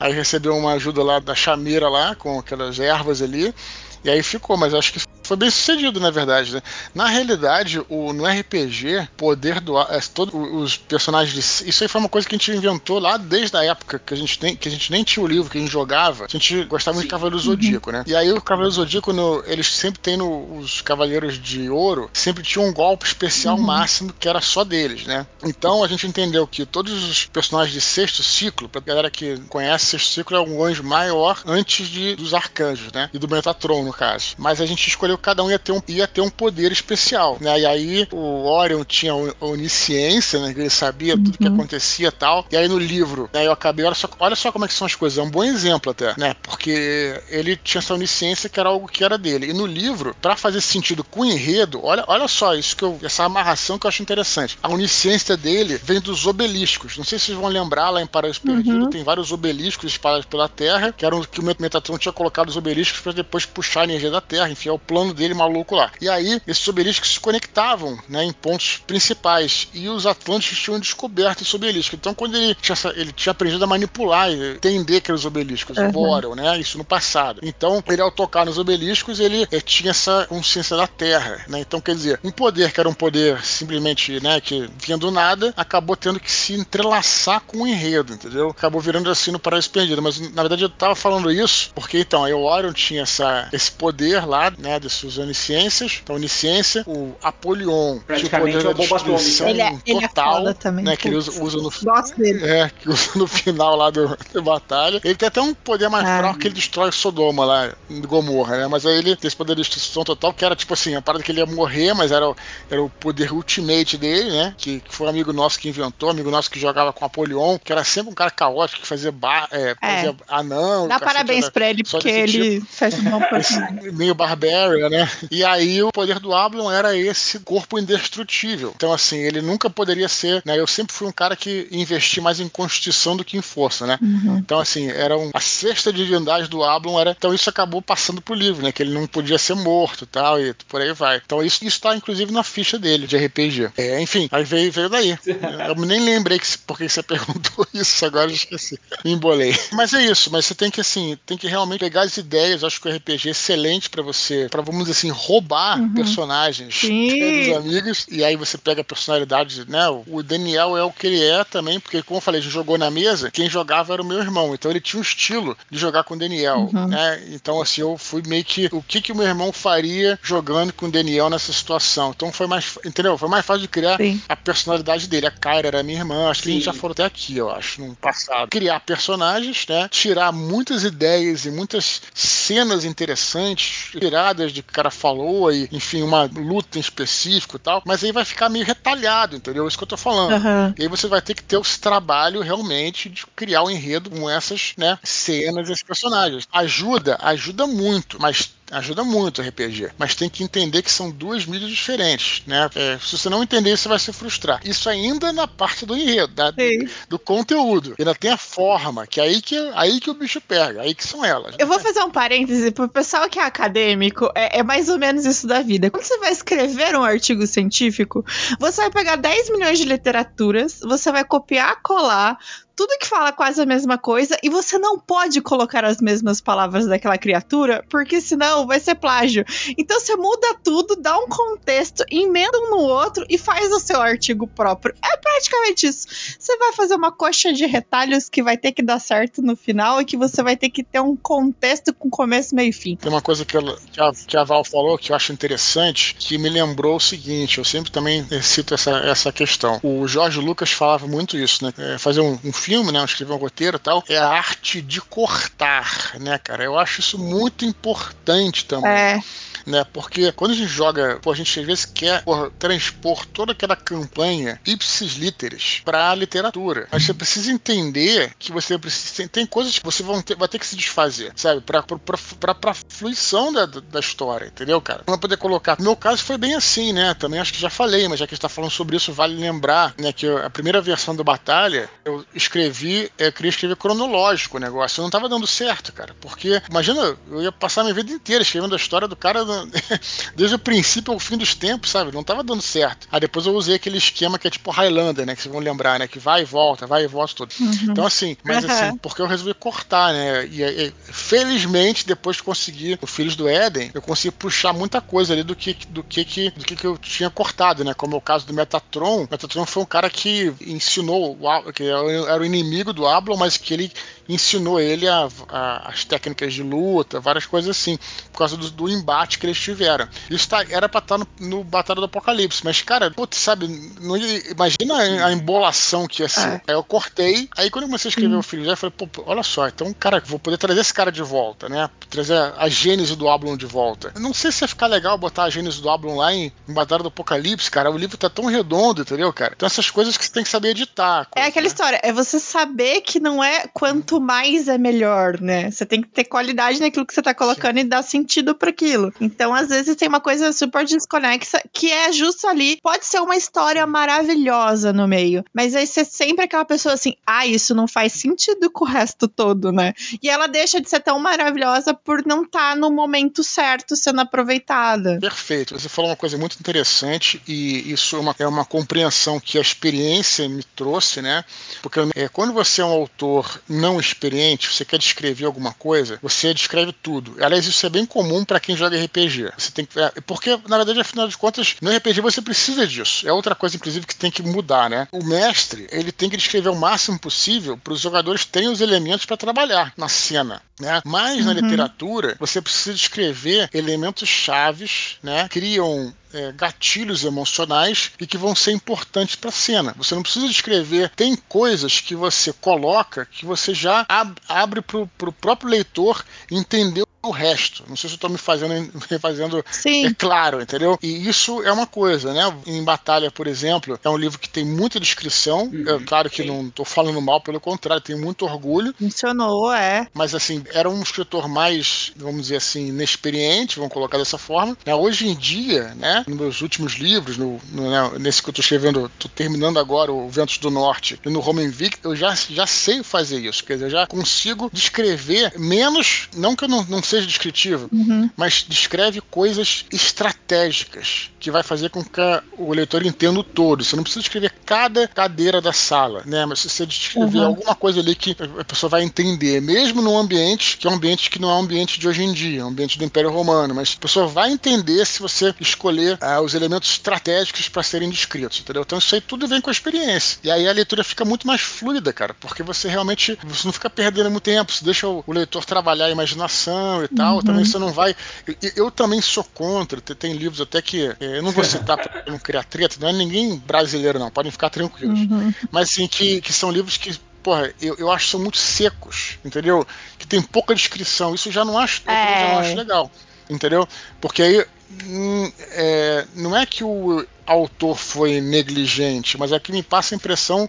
Aí recebeu uma ajuda lá da chameira lá, com aquelas ervas ali. E aí ficou, mas acho que foi bem sucedido, na verdade. Né? Na realidade, o, no RPG, poder do é, todos os personagens de, isso aí foi uma coisa que a gente inventou lá desde a época que a gente tem, que a gente nem tinha o livro que a gente jogava. A gente gostava muito de Cavaleiro Zodíaco, né? E aí o Cavaleiro Zodíaco, no, eles sempre tem no, os Cavaleiros de Ouro, sempre tinha um golpe especial uhum. máximo que era só deles, né? Então a gente entendeu que todos os personagens de sexto ciclo, pra galera que conhece, sexto ciclo é um anjo maior antes de, dos arcanjos, né? E do Metatron, no caso. Mas a gente escolheu cada um ia ter um, ia ter um poder especial, né? E aí o Orion tinha onisciência, né? Ele sabia uhum. tudo que acontecia e tal. E aí no livro, né, eu acabei, olha só, olha só como é que são as coisas, é um bom exemplo até, né? Porque ele tinha essa onisciência que era algo que era dele. E no livro, para fazer sentido com o enredo, olha, olha só isso que eu, essa amarração que eu acho interessante. A onisciência dele vem dos obeliscos. Não sei se vocês vão lembrar lá em Paraíso Perdido, uhum. tem vários obeliscos espalhados pela Terra, que eram que o Metatron tinha colocado os obeliscos para depois puxar a energia da Terra. Enfim, é o plano dele maluco lá. E aí, esses obeliscos se conectavam né, em pontos principais. E os Atlantes tinham descoberto esse obelisco. Então, quando ele tinha, ele tinha aprendido a manipular e entender aqueles obeliscos, uhum. Boron, né? Isso no passado. Então, ele ao tocar nos obeliscos, ele é, tinha essa consciência da Terra. Né? Então, quer dizer, um poder que era um poder simplesmente né, que vinha do nada, acabou tendo que se entrelaçar com o enredo, entendeu? Acabou virando assim no Paraíso Perdido. Mas, na verdade, eu tava falando isso porque, então, aí o Orion tinha essa, esse poder lá, né, desses onisciências, então onisciência, o Apolion, praticamente é o bomba atômica. Ele é, ele total, é também. Né, que ele usa, usa no dele. É, que usa no final lá do, da batalha. Ele tem até um poder mais ah. fraco que ele destrói Sodoma lá, Gomorra, né? Mas aí ele tem esse poder de destruição total, que era tipo assim, a parada que ele ia morrer, mas era, era o poder ultimate dele, né? Que, que foi um amigo nosso que inventou, amigo nosso que jogava com Apolion, que era sempre um cara caótico, que fazia, ba é, fazia é. anão. Dá parabéns pra ele, porque ele tipo. fez um bom personagem. Meio barbarian, né? E aí o poder do Ablon era esse corpo indestrutível. Então, assim, ele nunca poderia ser. Né, eu sempre fui um cara que investi mais em constituição do que em força, né? Uhum. Então, assim, era um, a sexta divindade do Ablon era. Então, isso acabou passando pro livro, né? Que ele não podia ser morto e tal, e por aí vai. Então, isso está inclusive na ficha dele de RPG. É, enfim, aí veio, veio daí. Eu nem lembrei que, porque você perguntou isso, agora eu esqueci. Me embolei. Mas é isso, mas você tem que, assim, tem que realmente pegar as ideias. Acho que o RPG é excelente para você, para vamos dizer assim, roubar uhum. personagens dos amigos, e aí você pega a personalidade, né? O Daniel é o que ele é também, porque, como eu falei, a gente jogou na mesa, quem jogava era o meu irmão, então ele tinha um estilo de jogar com o Daniel, uhum. né? Então, assim, eu fui meio que o que, que o meu irmão faria jogando com o Daniel nessa situação. Então foi mais, entendeu? Foi mais fácil de criar Sim. a personalidade dele. A Kyra era minha irmã, acho Sim. que a gente já falou até aqui, eu acho, no passado. Criar personagens, né? Tirar muitas ideias e muitas cenas interessantes, tiradas de que o cara falou e, enfim, uma luta em específico e tal, mas aí vai ficar meio retalhado, entendeu? É isso que eu tô falando. Uhum. E aí você vai ter que ter esse trabalho realmente de criar o um enredo com essas, né, cenas, esses personagens. Ajuda, ajuda muito, mas ajuda muito o RPG, mas tem que entender que são duas mídias diferentes, né? É, se você não entender, você vai se frustrar. Isso ainda na parte do enredo, da, do, do, conteúdo. Ainda tem a forma, que é aí que, aí que o bicho pega, aí que são elas. Eu vou fazer um parêntese pro pessoal que é acadêmico, é, é mais ou menos isso da vida. Quando você vai escrever um artigo científico, você vai pegar 10 milhões de literaturas, você vai copiar, colar, tudo que fala quase a mesma coisa e você não pode colocar as mesmas palavras daquela criatura, porque senão vai ser plágio. Então você muda tudo, dá um contexto, emenda um no outro e faz o seu artigo próprio. É praticamente isso. Você vai fazer uma coxa de retalhos que vai ter que dar certo no final e que você vai ter que ter um contexto com começo, meio e fim. Tem uma coisa que, ela, que, a, que a Val falou que eu acho interessante, que me lembrou o seguinte: eu sempre também cito essa, essa questão. O Jorge Lucas falava muito isso, né? É fazer um, um, né? Escrever um roteiro e tal, é a arte de cortar, né, cara? Eu acho isso muito importante também. É né? Porque quando a gente joga, pô, a gente às vezes quer porra, transpor toda aquela campanha ipsis literis para a literatura. Mas você precisa entender que você precisa tem, coisas que você vai ter, vai ter que se desfazer, sabe? Para para fluição da, da história, entendeu, cara? Não poder colocar. No meu caso foi bem assim, né? Também acho que já falei, mas já que a gente tá falando sobre isso, vale lembrar, né, que a primeira versão do Batalha, eu escrevi, eu queria escrever cronológico o negócio. Eu não tava dando certo, cara. Porque, imagina, eu ia passar minha vida inteira escrevendo a história do cara desde o princípio ao fim dos tempos, sabe? Não tava dando certo. Aí depois eu usei aquele esquema que é tipo Highlander, né? Que vocês vão lembrar, né? Que vai e volta, vai e volta tudo. Uhum. Então, assim, mas uhum. assim, porque eu resolvi cortar, né? E, e, felizmente, depois de conseguir o Filhos do Éden, eu consegui puxar muita coisa ali do que, do que, que, do que, que eu tinha cortado, né? Como é o caso do Metatron. O Metatron foi um cara que ensinou, que era o inimigo do Ablon, mas que ele ensinou ele a, a, as técnicas de luta, várias coisas assim, por causa do, do embate que eles tiveram. Isso tá, era pra estar tá no, no Batalha do Apocalipse, mas, cara, putz, sabe, não, imagina a, a embolação que ia ser. É. Aí eu cortei, aí quando eu comecei a escrever hum. o filho, eu falei, pô, olha só, então, cara, vou poder trazer esse cara de volta, né? Trazer a gênese do Ablon de volta. Eu não sei se ia ficar legal botar a gênese do Ablon lá em, em Batalha do Apocalipse, cara. O livro tá tão redondo, entendeu, cara? Então essas coisas que você tem que saber editar. Coisa, é aquela né? história, é você saber que não é quanto mais é melhor, né? Você tem que ter qualidade naquilo que você tá colocando Sim. e dar sentido para aquilo. Então, às vezes, tem uma coisa super desconexa que é justo ali. Pode ser uma história maravilhosa no meio, mas aí você sempre aquela pessoa assim, ah, isso não faz sentido com o resto todo, né? E ela deixa de ser tão maravilhosa por não estar tá no momento certo sendo aproveitada. Perfeito. Você falou uma coisa muito interessante e isso é uma, é uma compreensão que a experiência me trouxe, né? Porque é, quando você é um autor não experiente, você quer descrever alguma coisa, você descreve tudo. Aliás, isso é bem comum para quem joga RPG. Você tem que, é, porque, na verdade, afinal de contas, no RPG você precisa disso. É outra coisa, inclusive, que tem que mudar, né? O mestre, ele tem que descrever o máximo possível para os jogadores terem os elementos para trabalhar na cena. Né? Mas uhum. na literatura, você precisa descrever elementos chaves, né? Criam é, gatilhos emocionais e que vão ser importantes para a cena. Você não precisa descrever. Tem coisas que você coloca que você já ab abre para o próprio leitor entender o resto. Não sei se eu estou me fazendo, me fazendo é claro, entendeu? E isso é uma coisa, né? Em Batalha, por exemplo, é um livro que tem muita descrição. Uhum, é claro que sim. não estou falando mal, pelo contrário, tenho muito orgulho. Funcionou, é. Mas assim, era um escritor mais, vamos dizer assim, inexperiente, vamos colocar dessa forma. Né? Hoje em dia, né? Nos meus últimos livros, no, no né? nesse que eu estou escrevendo, estou terminando agora o Ventos do Norte e no Roman Vic, eu já, já sei fazer isso. Quer dizer, eu já consigo descrever menos, não que eu não, não seja descritivo, uhum. mas descreve coisas estratégicas que vai fazer com que o leitor entenda o todo. Você não precisa escrever cada cadeira da sala, né? Mas se você descrever uhum. alguma coisa ali que a pessoa vai entender, mesmo num ambiente que é um ambiente que não é um ambiente de hoje em dia, é um ambiente do Império Romano, mas a pessoa vai entender se você escolher ah, os elementos estratégicos para serem descritos, entendeu? Então isso aí tudo vem com a experiência. E aí a leitura fica muito mais fluida, cara, porque você realmente você não fica perdendo muito tempo, você deixa o, o leitor trabalhar a imaginação e tal. Uhum. Também você não vai. Eu, eu, também sou contra. Tem livros até que. É, eu não vou citar para não criar treta, não é ninguém brasileiro, não. Podem ficar tranquilos. Uhum. Mas assim, que, que são livros que porra, eu, eu acho que são muito secos, entendeu? Que tem pouca descrição. Isso já não acho, é. já não acho legal, entendeu? Porque aí hum, é, não é que o autor foi negligente, mas é que me passa a impressão.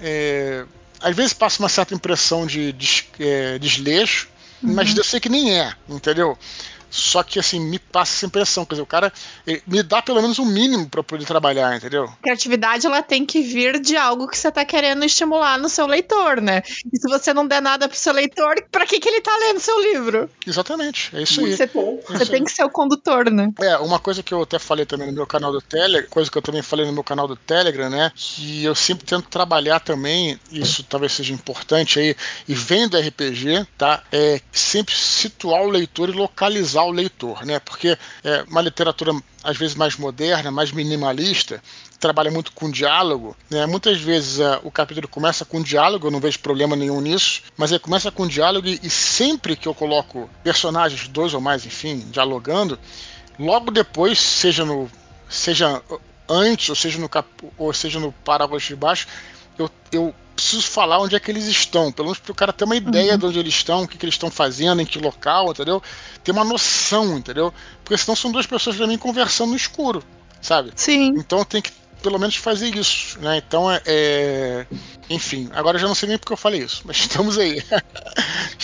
É, às vezes passa uma certa impressão de, de é, desleixo, uhum. mas eu sei que nem é, entendeu? Só que assim, me passa essa impressão. Quer dizer, o cara me dá pelo menos um mínimo para poder trabalhar, entendeu? Criatividade ela tem que vir de algo que você tá querendo estimular no seu leitor, né? E se você não der nada pro seu leitor, para que, que ele tá lendo seu livro? Exatamente, é isso aí. Você, você tem que ser o condutor, né? É, uma coisa que eu até falei também no meu canal do Telegram, coisa que eu também falei no meu canal do Telegram, né? Que eu sempre tento trabalhar também, isso talvez seja importante aí, e vem do RPG, tá? É sempre situar o leitor e localizar o leitor, né? Porque é uma literatura às vezes mais moderna, mais minimalista, trabalha muito com diálogo. Né? Muitas vezes uh, o capítulo começa com diálogo, eu não vejo problema nenhum nisso, mas ele começa com diálogo e, e sempre que eu coloco personagens, dois ou mais, enfim, dialogando, logo depois, seja no seja antes, ou seja no cap, ou seja no parágrafo de baixo, eu, eu preciso falar onde é que eles estão, pelo menos para o cara ter uma ideia uhum. de onde eles estão, o que, que eles estão fazendo, em que local, entendeu? Ter uma noção, entendeu? Porque senão são duas pessoas mim conversando no escuro, sabe? Sim. Então tem que pelo menos fazer isso, né? Então é, é... enfim, agora eu já não sei nem porque eu falei isso, mas estamos aí.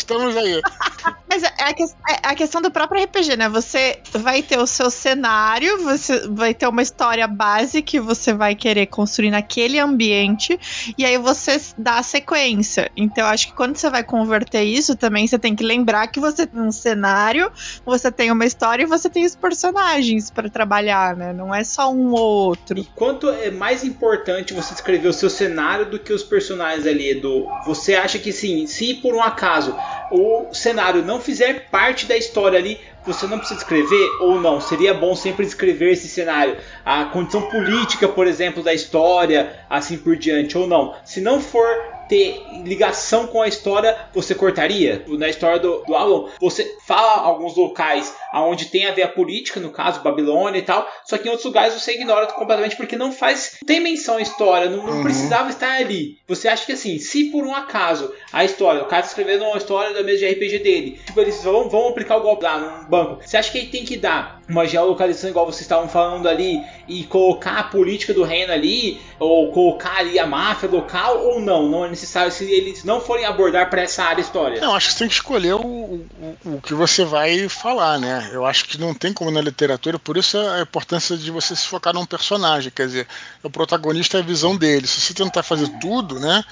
Estamos aí. Mas é a, que, é a, questão do próprio RPG, né? Você vai ter o seu cenário, você vai ter uma história base que você vai querer construir naquele ambiente, e aí você dá a sequência. Então, eu acho que quando você vai converter isso, também você tem que lembrar que você tem um cenário, você tem uma história e você tem os personagens para trabalhar, né? Não é só um ou outro. E quanto é mais importante você escrever o seu cenário do que os personagens ali, Edu? Você acha que sim, se por um acaso o cenário não fizer parte da história ali, você não precisa escrever ou não? Seria bom sempre escrever esse cenário, a condição política, por exemplo, da história, assim por diante, ou não? Se não for ter ligação com a história, você cortaria? Na história do, do Alan, você fala alguns locais onde tem a ver a política, no caso, Babilônia e tal, só que em outros lugares você ignora completamente porque não faz. tem menção à história, não, não uhum. precisava estar ali. Você acha que assim, se por um acaso a história, o cara tá escrevendo uma história da mesa de RPG dele, tipo, eles vão, vão aplicar o golpe lá num banco, você acha que ele tem que dar uma geolocalização igual vocês estavam falando ali e colocar a política do reino ali, ou colocar ali a máfia local, ou não? Não é necessário se eles não forem abordar para essa área história? Não, acho que você tem que escolher o, o, o que você vai falar, né? Eu acho que não tem como na literatura, por isso a importância de você se focar num personagem, quer dizer, o protagonista é a visão dele. Se você tentar fazer tudo, né?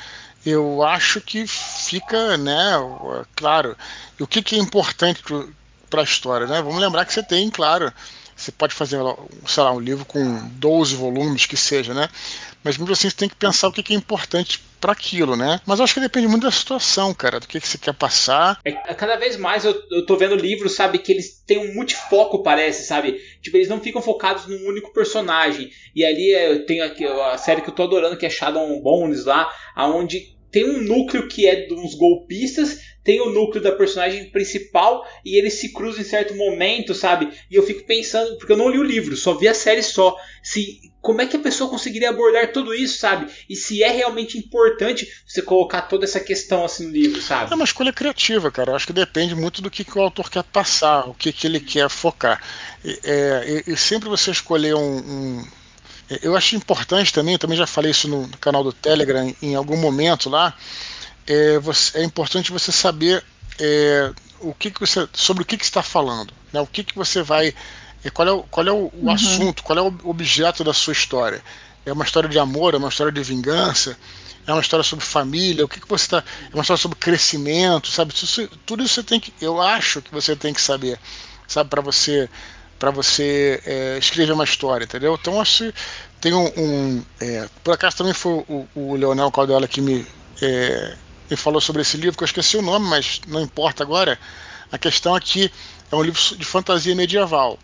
Eu acho que fica, né? Claro. E o que, que é importante para a história, né? Vamos lembrar que você tem, claro, você pode fazer, sei lá, um livro com 12 volumes, que seja, né? Mas mesmo assim você tem que pensar o que é importante para aquilo, né? Mas acho que depende muito da situação, cara, do que, que você quer passar. É, cada vez mais eu, eu tô vendo livros, sabe, que eles têm um multifoco, parece, sabe? Tipo, eles não ficam focados num único personagem. E ali eu tenho aqui a série que eu tô adorando, que é Shadow Bones lá, aonde tem um núcleo que é uns golpistas, tem o núcleo da personagem principal e eles se cruzam em certo momento, sabe? E eu fico pensando, porque eu não li o livro, só vi a série só, se como é que a pessoa conseguiria abordar tudo isso, sabe? E se é realmente importante você colocar toda essa questão assim no livro, sabe? É uma escolha criativa, cara. Eu acho que depende muito do que, que o autor quer passar, o que, que ele quer focar. É, e, e sempre você escolher um, um eu acho importante também, também já falei isso no canal do Telegram em algum momento lá, é, você, é importante você saber é, o que, que você, sobre o que, que está falando, né? o que, que você vai. É, qual é o, qual é o uhum. assunto, qual é o objeto da sua história. É uma história de amor, é uma história de vingança, é uma história sobre família, o que, que você está. É uma história sobre crescimento, sabe? Isso, tudo isso você tem que. Eu acho que você tem que saber, sabe, para você para você é, escrever uma história, entendeu? Então acho que tem um, um é, por acaso também foi o, o Leonel Caldela que me é, ele falou sobre esse livro, que eu esqueci o nome, mas não importa agora. A questão é é um livro de fantasia medieval.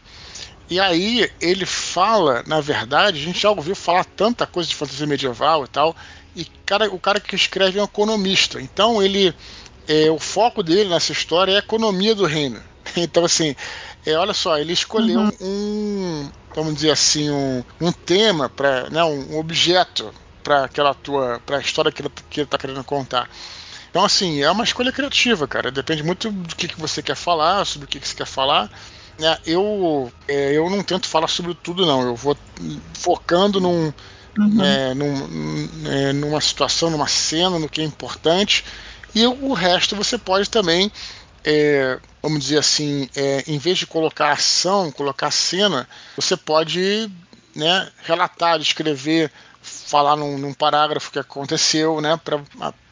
E aí ele fala, na verdade, a gente já ouviu falar tanta coisa de fantasia medieval e tal, e cara, o cara que escreve é um economista. Então ele é, o foco dele nessa história é a economia do reino. Então assim, é, olha só, ele escolheu uhum. um, vamos dizer assim, um, um tema para, né, um objeto para aquela tua, para a história que ele, que ele tá querendo contar. Então, assim, é uma escolha criativa, cara. Depende muito do que, que você quer falar, sobre o que, que você quer falar. É, eu, é, eu não tento falar sobre tudo, não. Eu vou focando num, uhum. é, num, é, numa situação, numa cena, no que é importante. E o resto você pode também é, vamos dizer assim, é, em vez de colocar ação, colocar cena, você pode né, relatar, escrever, falar num, num parágrafo que aconteceu, né, para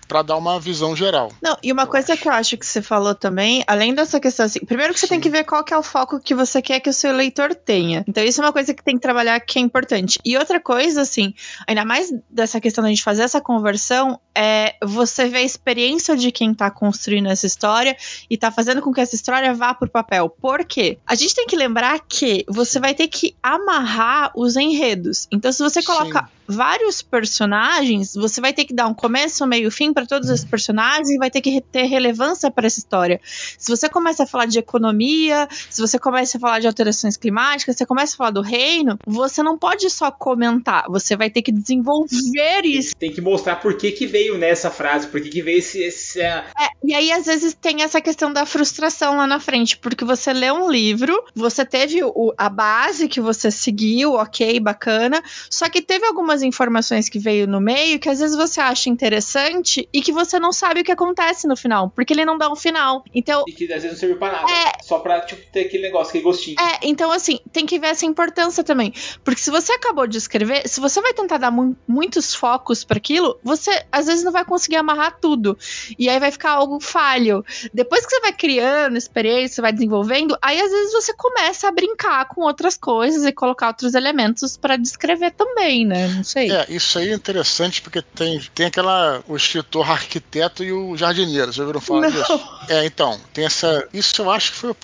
para dar uma visão geral. Não, e uma coisa que eu acho que você falou também, além dessa questão assim, primeiro que você Sim. tem que ver qual que é o foco que você quer que o seu leitor tenha. Então isso é uma coisa que tem que trabalhar que é importante. E outra coisa assim, ainda mais dessa questão da gente fazer essa conversão, é você ver a experiência de quem tá construindo essa história e tá fazendo com que essa história vá pro papel. Por quê? A gente tem que lembrar que você vai ter que amarrar os enredos. Então se você coloca Sim vários personagens, você vai ter que dar um começo, meio fim para todos esses personagens e vai ter que ter relevância para essa história. Se você começa a falar de economia, se você começa a falar de alterações climáticas, você começa a falar do reino, você não pode só comentar, você vai ter que desenvolver isso. Tem que mostrar por que, que veio nessa frase, por que, que veio esse. esse é, e aí às vezes tem essa questão da frustração lá na frente, porque você lê um livro, você teve o, a base que você seguiu, ok, bacana, só que teve algumas algumas informações que veio no meio que às vezes você acha interessante e que você não sabe o que acontece no final, porque ele não dá um final. Então. E que às vezes não serve pra nada. É, só pra tipo, ter aquele negócio, aquele gostinho. É, então assim, tem que ver essa importância também. Porque se você acabou de escrever, se você vai tentar dar mu muitos focos para aquilo, você às vezes não vai conseguir amarrar tudo. E aí vai ficar algo falho. Depois que você vai criando experiência, você vai desenvolvendo, aí às vezes você começa a brincar com outras coisas e colocar outros elementos para descrever também, né? Sei. É, isso aí é interessante porque tem, tem aquela. o escritor arquiteto e o jardineiro. Já ouviram falar Não. disso? É, então, tem essa. Isso eu acho que foi.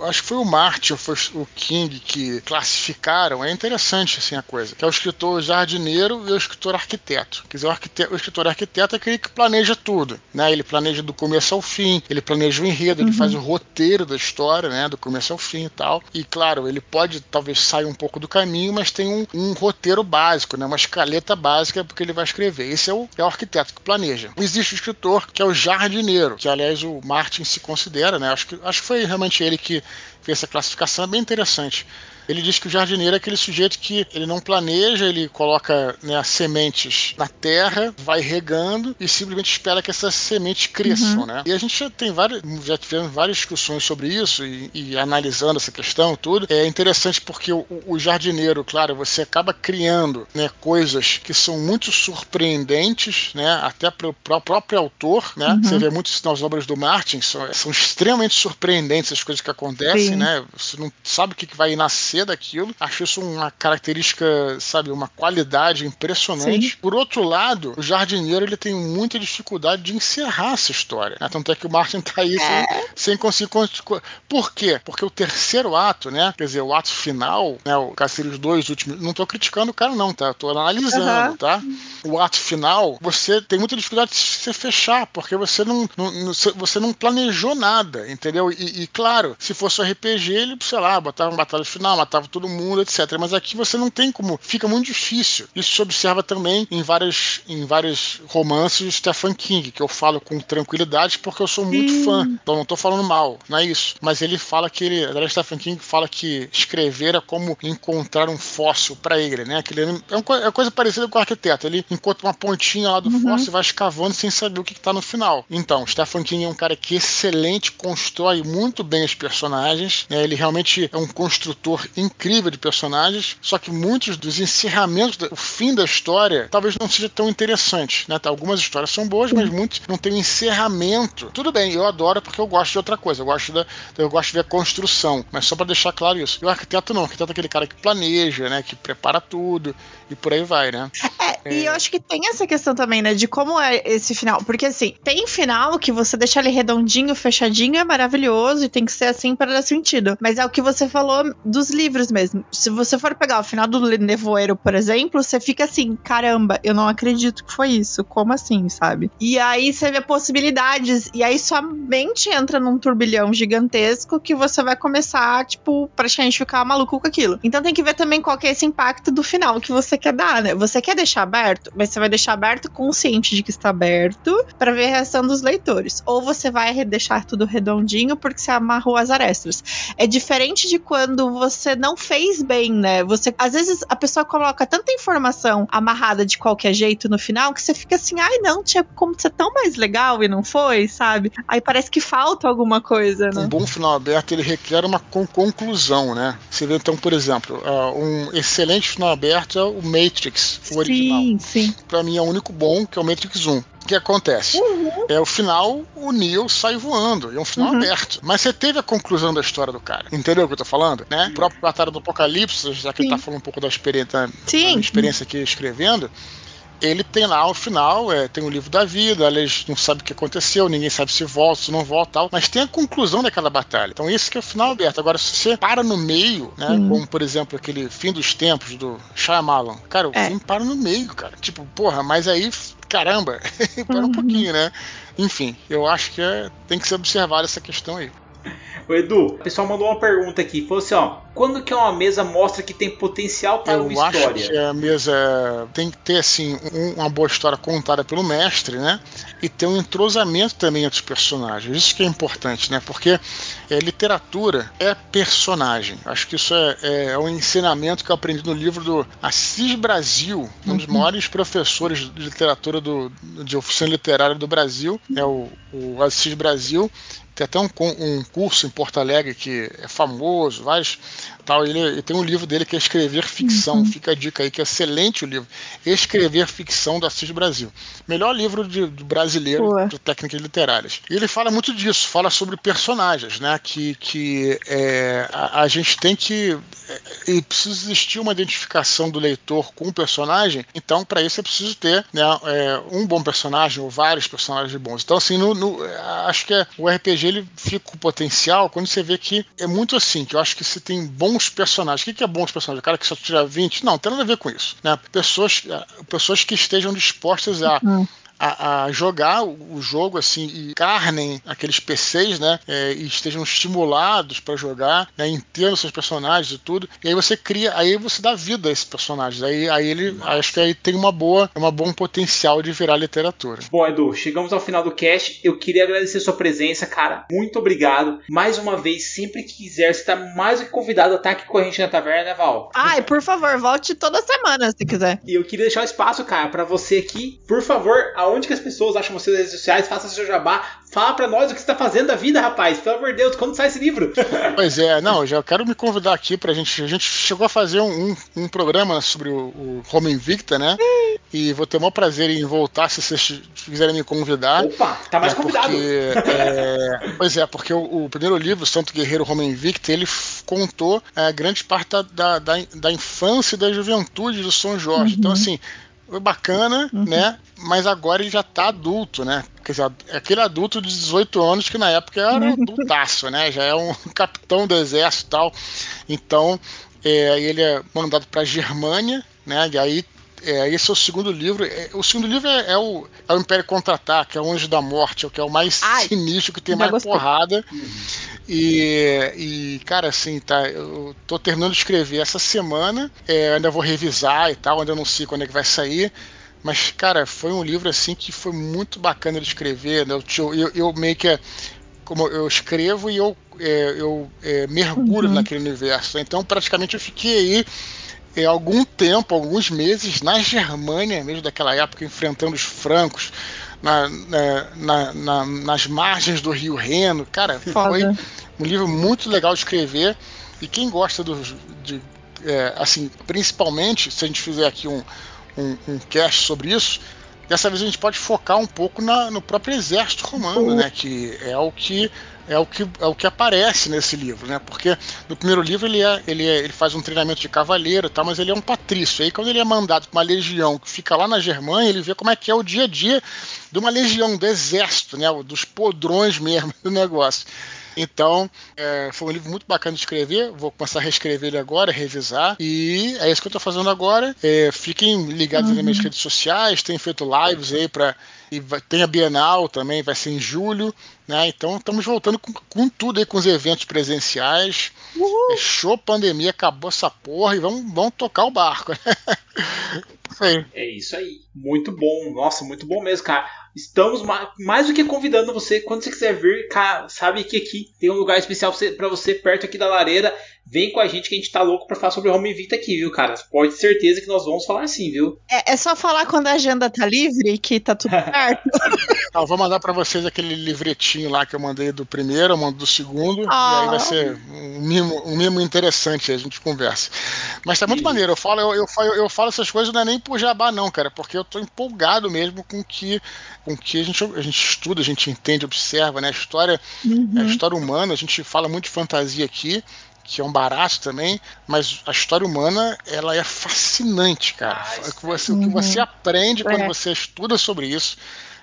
Acho que foi o Martin, foi o King que classificaram. É interessante assim a coisa. Que é o escritor jardineiro e o escritor arquiteto. Quer dizer, o, arquiteto, o escritor arquiteto é aquele que planeja tudo. Né? Ele planeja do começo ao fim, ele planeja o enredo, uhum. ele faz o roteiro da história, né? Do começo ao fim e tal. E claro, ele pode talvez sair um pouco do caminho, mas tem um, um roteiro básico, né? Uma escaleta básica porque ele vai escrever. Esse é o, é o arquiteto que planeja. Existe o escritor, que é o jardineiro, que aliás o Martin se considera, né? Acho que, acho que foi realmente ele que fez essa classificação, é bem interessante. Ele diz que o jardineiro é aquele sujeito que ele não planeja, ele coloca né, as sementes na terra, vai regando e simplesmente espera que essas sementes cresçam, uhum. né? E a gente já tem várias, já tivemos várias discussões sobre isso e, e analisando essa questão tudo. É interessante porque o, o, jardineiro, claro, você acaba criando né, coisas que são muito surpreendentes, né? Até para o próprio autor, né? Uhum. Você vê muito isso nas obras do Martin, são, são extremamente surpreendentes as coisas que acontecem, Sim. né? Você não sabe o que vai nascer daquilo. Acho isso uma característica, sabe, uma qualidade impressionante. Sim. Por outro lado, o jardineiro ele tem muita dificuldade de encerrar essa história. Né? Tanto é que o Martin tá aí é. sem, sem conseguir. Por quê? Porque o terceiro ato, né? Quer dizer, o ato final, né? O os dois últimos. Não tô criticando o cara, não, tá? Eu tô analisando, uhum. tá? O ato final, você tem muita dificuldade de se fechar, porque você não, não você não planejou nada, entendeu? E, e, claro, se fosse um RPG, ele, sei lá, botava uma batalha final, matava todo mundo, etc. Mas aqui você não tem como, fica muito difícil. Isso se observa também em vários, em vários romances de Stephen King, que eu falo com tranquilidade porque eu sou muito Sim. fã. Então não tô falando mal, não é isso. Mas ele fala que ele, a Stephen King fala que escrever é como encontrar um fóssil para ele, né? Que ele, é, uma, é coisa parecida com o arquiteto. Ele encontra uma pontinha lá do uhum. fóssil e vai escavando sem saber o que, que tá no final. Então, Stephen King é um cara que excelente, constrói muito bem os personagens. Né? Ele realmente é um construtor incrível de personagens, só que muitos dos encerramentos, o fim da história, talvez não seja tão interessante. Né? Algumas histórias são boas, mas muitos não tem um encerramento. Tudo bem, eu adoro porque eu gosto de outra coisa, eu gosto, da, eu gosto de ver a construção, mas só para deixar claro isso. E o arquiteto não, o arquiteto é aquele cara que planeja, né? que prepara tudo e por aí vai, né? É, é... e eu acho que tem essa questão também, né, de como é esse final, porque assim, tem final que você deixa ele redondinho, fechadinho, é maravilhoso e tem que ser assim para dar sentido, mas é o que você falou dos livros mesmo. Se você for pegar o final do Nevoeiro, por exemplo, você fica assim, caramba, eu não acredito que foi isso. Como assim, sabe? E aí você vê possibilidades, e aí sua mente entra num turbilhão gigantesco que você vai começar, tipo, praticamente ficar maluco com aquilo. Então tem que ver também qual que é esse impacto do final que você quer dar, né? Você quer deixar aberto, mas você vai deixar aberto consciente de que está aberto para ver a reação dos leitores. Ou você vai deixar tudo redondinho porque você amarrou as arestas. É diferente de quando você não fez bem, né? Você às vezes a pessoa coloca tanta informação amarrada de qualquer jeito no final que você fica assim, ai não, tinha como ser tão mais legal e não foi, sabe? Aí parece que falta alguma coisa, né? Um bom final aberto ele requer uma con conclusão, né? Você vê então, por exemplo, uh, um excelente final aberto é o Matrix, o original. Sim, sim. Pra mim é o único bom, que é o Matrix 1. O que acontece? Uhum. É o final, o Neo sai voando. É um final Uhum. aberto. Mas você teve a conclusão da história do cara. Entendeu o que eu tô falando? Né? O próprio Batalha do Apocalipse, já que ele Sim. tá falando um pouco da experiência, da Sim. minha experiência aqui escrevendo. Ele tem lá o final, é, tem o livro da vida, eles não sabem o que aconteceu, ninguém sabe se volta, se não volta tal, mas tem a conclusão daquela batalha. Então isso que é o final aberto. Agora, se você para no meio, né, Sim. como por exemplo aquele fim dos tempos do Shyamalan, cara, o É. filme para no meio, cara. Tipo, porra, mas aí, caramba, para um Uhum. pouquinho, né? Enfim, eu acho que é- tem que ser observada essa questão aí. Ô Edu, o pessoal mandou uma pergunta aqui. Falou assim, ó. Quando que uma mesa mostra que tem potencial para Eu uma acho história? que a mesa tem que ter assim um- uma boa história contada pelo mestre, né? E ter um entrosamento também entre os personagens. Isso que é importante, né? Porque é, literatura é personagem. Acho que isso é, é um ensinamento que eu aprendi no livro do Assis Brasil, um dos maiores professores de literatura do, de oficina literária do Brasil, é o, o Assis Brasil. Tem até um, um curso em Porto Alegre que é famoso, vários tal. Ele, ele tem um livro dele que é Escrever Ficção. Fica a dica aí, que é excelente o livro. Escrever Ficção do Assis Brasil. Melhor livro de, de brasileiro Boa. de técnicas literárias. E ele fala muito disso, fala sobre personagens, né? Que, que é, a, a gente tem que. É, e precisa existir uma identificação do leitor com o personagem, então para isso é preciso ter né, é, um bom personagem ou vários personagens bons. Então, assim, no, no- acho que é- o RPG ele fica com potencial quando você vê que é muito assim, que eu acho que você tem bons personagens. O que é bons personagens? O cara que só tira 20? Não, tem nada a ver com isso. Né? Pessoas, pessoas que estejam dispostas a a, a jogar o o jogo assim e carnem aqueles PCs, né? é, e estejam estimulados para jogar, né? entendam seus personagens e tudo. E aí você cria, aí você dá vida a esse personagem. Aí, aí ele, acho que aí tem uma boa, uma bom potencial de virar literatura. Bom, Edu, chegamos ao final do cast. Eu queria agradecer sua presença, cara. Muito obrigado. Mais uma vez, sempre que quiser, você tá mais do que convidado a estar aqui com a gente na taverna, né, Val? Ai, por favor, volte toda semana se quiser. E eu queria deixar o espaço, cara, pra você aqui. Por favor, aonde que as pessoas acham você nas redes sociais? Faça seu jabá. Fala pra nós o que você tá fazendo da vida, rapaz. Pelo amor de Deus, quando sai esse livro? Pois é, não, eu já quero me convidar aqui pra gente. A gente chegou a fazer um, um, um programa sobre o, o Home Invicta, né? E vou ter o maior prazer em voltar se vocês quiserem me convidar. Opa, tá mais É, convidado. porque, é, pois é, porque o, o primeiro livro, Santo Guerreiro Roma Invicta, ele contou é, grande parte da, da, da, da infância e da juventude do São Jorge. Então, assim, foi bacana, né? Mas agora ele já tá adulto, né? Quer dizer, é aquele adulto de 18 anos que na época era um adultaço, né? Já é um capitão do exército e tal. Então, é, ele é mandado pra Germânia, né? E aí é, esse é o segundo livro. É, o segundo livro é, é o, é o Império Contra-Ataque, é o Anjo da Morte, é o que é o mais Ai, sinistro, que tem mais gostei. porrada. E, e, cara, assim, tá, eu tô terminando de escrever essa semana, é, ainda vou revisar e tal, ainda não sei quando é que vai sair. Mas, cara, foi um livro assim que foi muito bacana de escrever. Né? Eu, eu, eu meio que como eu escrevo e eu, é, eu é, mergulho Uhum. naquele universo. Então, praticamente, eu fiquei aí é, algum tempo, alguns meses, na Germânia, mesmo daquela época, enfrentando os francos, na, na- na- na- nas margens do Rio Reno. Cara, Foda. foi um livro muito legal de escrever. E quem gosta dos. De, é, assim, principalmente, se a gente fizer aqui um, um, um cast sobre isso, dessa vez a gente pode focar um pouco na- no próprio exército romano, né? Que é o que é o que é o que aparece nesse livro, né? Porque no primeiro livro ele é, ele, é- ele faz um treinamento de cavaleiro, tal, mas ele é um patrício. Aí quando ele é mandado para uma legião que fica lá na Germânia, ele vê como é que é o dia a dia de uma legião, do exército, né? Dos podrões mesmo do negócio. Então, é, foi um livro muito bacana de escrever. Vou começar a reescrever ele agora, revisar. E é isso que eu estou fazendo agora. É, fiquem ligados nas minhas redes sociais. Tenho feito lives aí para. E vai- tem a Bienal também, vai ser em julho. Né? Então estamos voltando com, com tudo aí, com os eventos presenciais. É show pandemia, acabou essa porra e vamos, vamos tocar o barco. aí. É isso aí. Muito bom. Nossa, muito bom mesmo, cara. Estamos ma- mais do que convidando você. Quando você quiser vir, cara, sabe que aqui tem um lugar especial pra você, perto aqui da lareira. Vem com a gente que a gente tá louco pra falar sobre Home Invicta aqui, viu, cara? Pode ter certeza que nós vamos falar assim, viu? É, é só falar quando a agenda tá livre, que tá tudo certo. Ah, eu vou mandar pra vocês aquele livretinho lá que eu mandei do primeiro, eu mando do segundo, Ah. e aí vai ser um mimo, um mimo interessante, a gente conversa. Mas tá muito Sim. maneiro, eu falo, eu, eu, falo, eu falo essas coisas não é nem por jabá não, cara, porque eu tô empolgado mesmo com que com que a gente, a gente estuda, a gente entende, observa, né? A história, a história humana, a gente fala muito de fantasia aqui, que é um barato também, mas a história humana, ela é fascinante, cara. Ah, o, que você, o que você aprende quando É. você estuda sobre isso,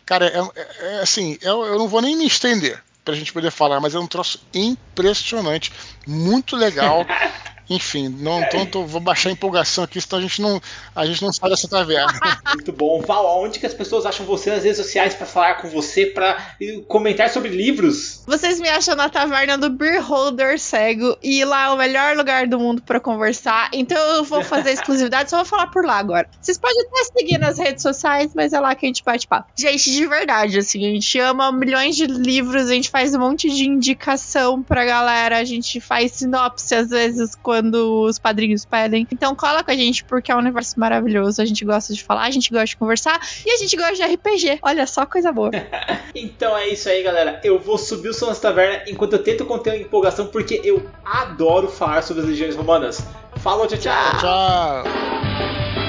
cara, é, é- é assim, eu, eu não vou nem me estender pra gente poder falar, mas é um troço impressionante, muito legal. Enfim, não tô- vou baixar a empolgação aqui, senão a gente não, a gente não sai dessa taverna. Muito bom. Val, onde que as pessoas acham você nas redes sociais pra falar com você, pra eh, comentar sobre livros? Vocês me acham na taverna do Beer Holder Cego e lá é o melhor lugar do mundo pra conversar. Então eu vou fazer exclusividade, só vou falar por lá agora. Vocês podem até seguir nas redes sociais, mas é lá que a gente bate papo. Gente, de verdade, assim, a gente ama milhões de livros, a gente faz um monte de indicação pra galera, a gente faz sinopse às vezes quando os padrinhos pedem. Então cola com a gente porque é um universo maravilhoso. A gente gosta de falar, a gente gosta de conversar e a gente gosta de RPG. Olha só coisa boa. Então é isso aí, galera. Eu vou subir o som dessa taverna enquanto eu tento conter a empolgação, porque eu adoro falar sobre as legiões romanas. Falou, tchau, tchau. Tchau.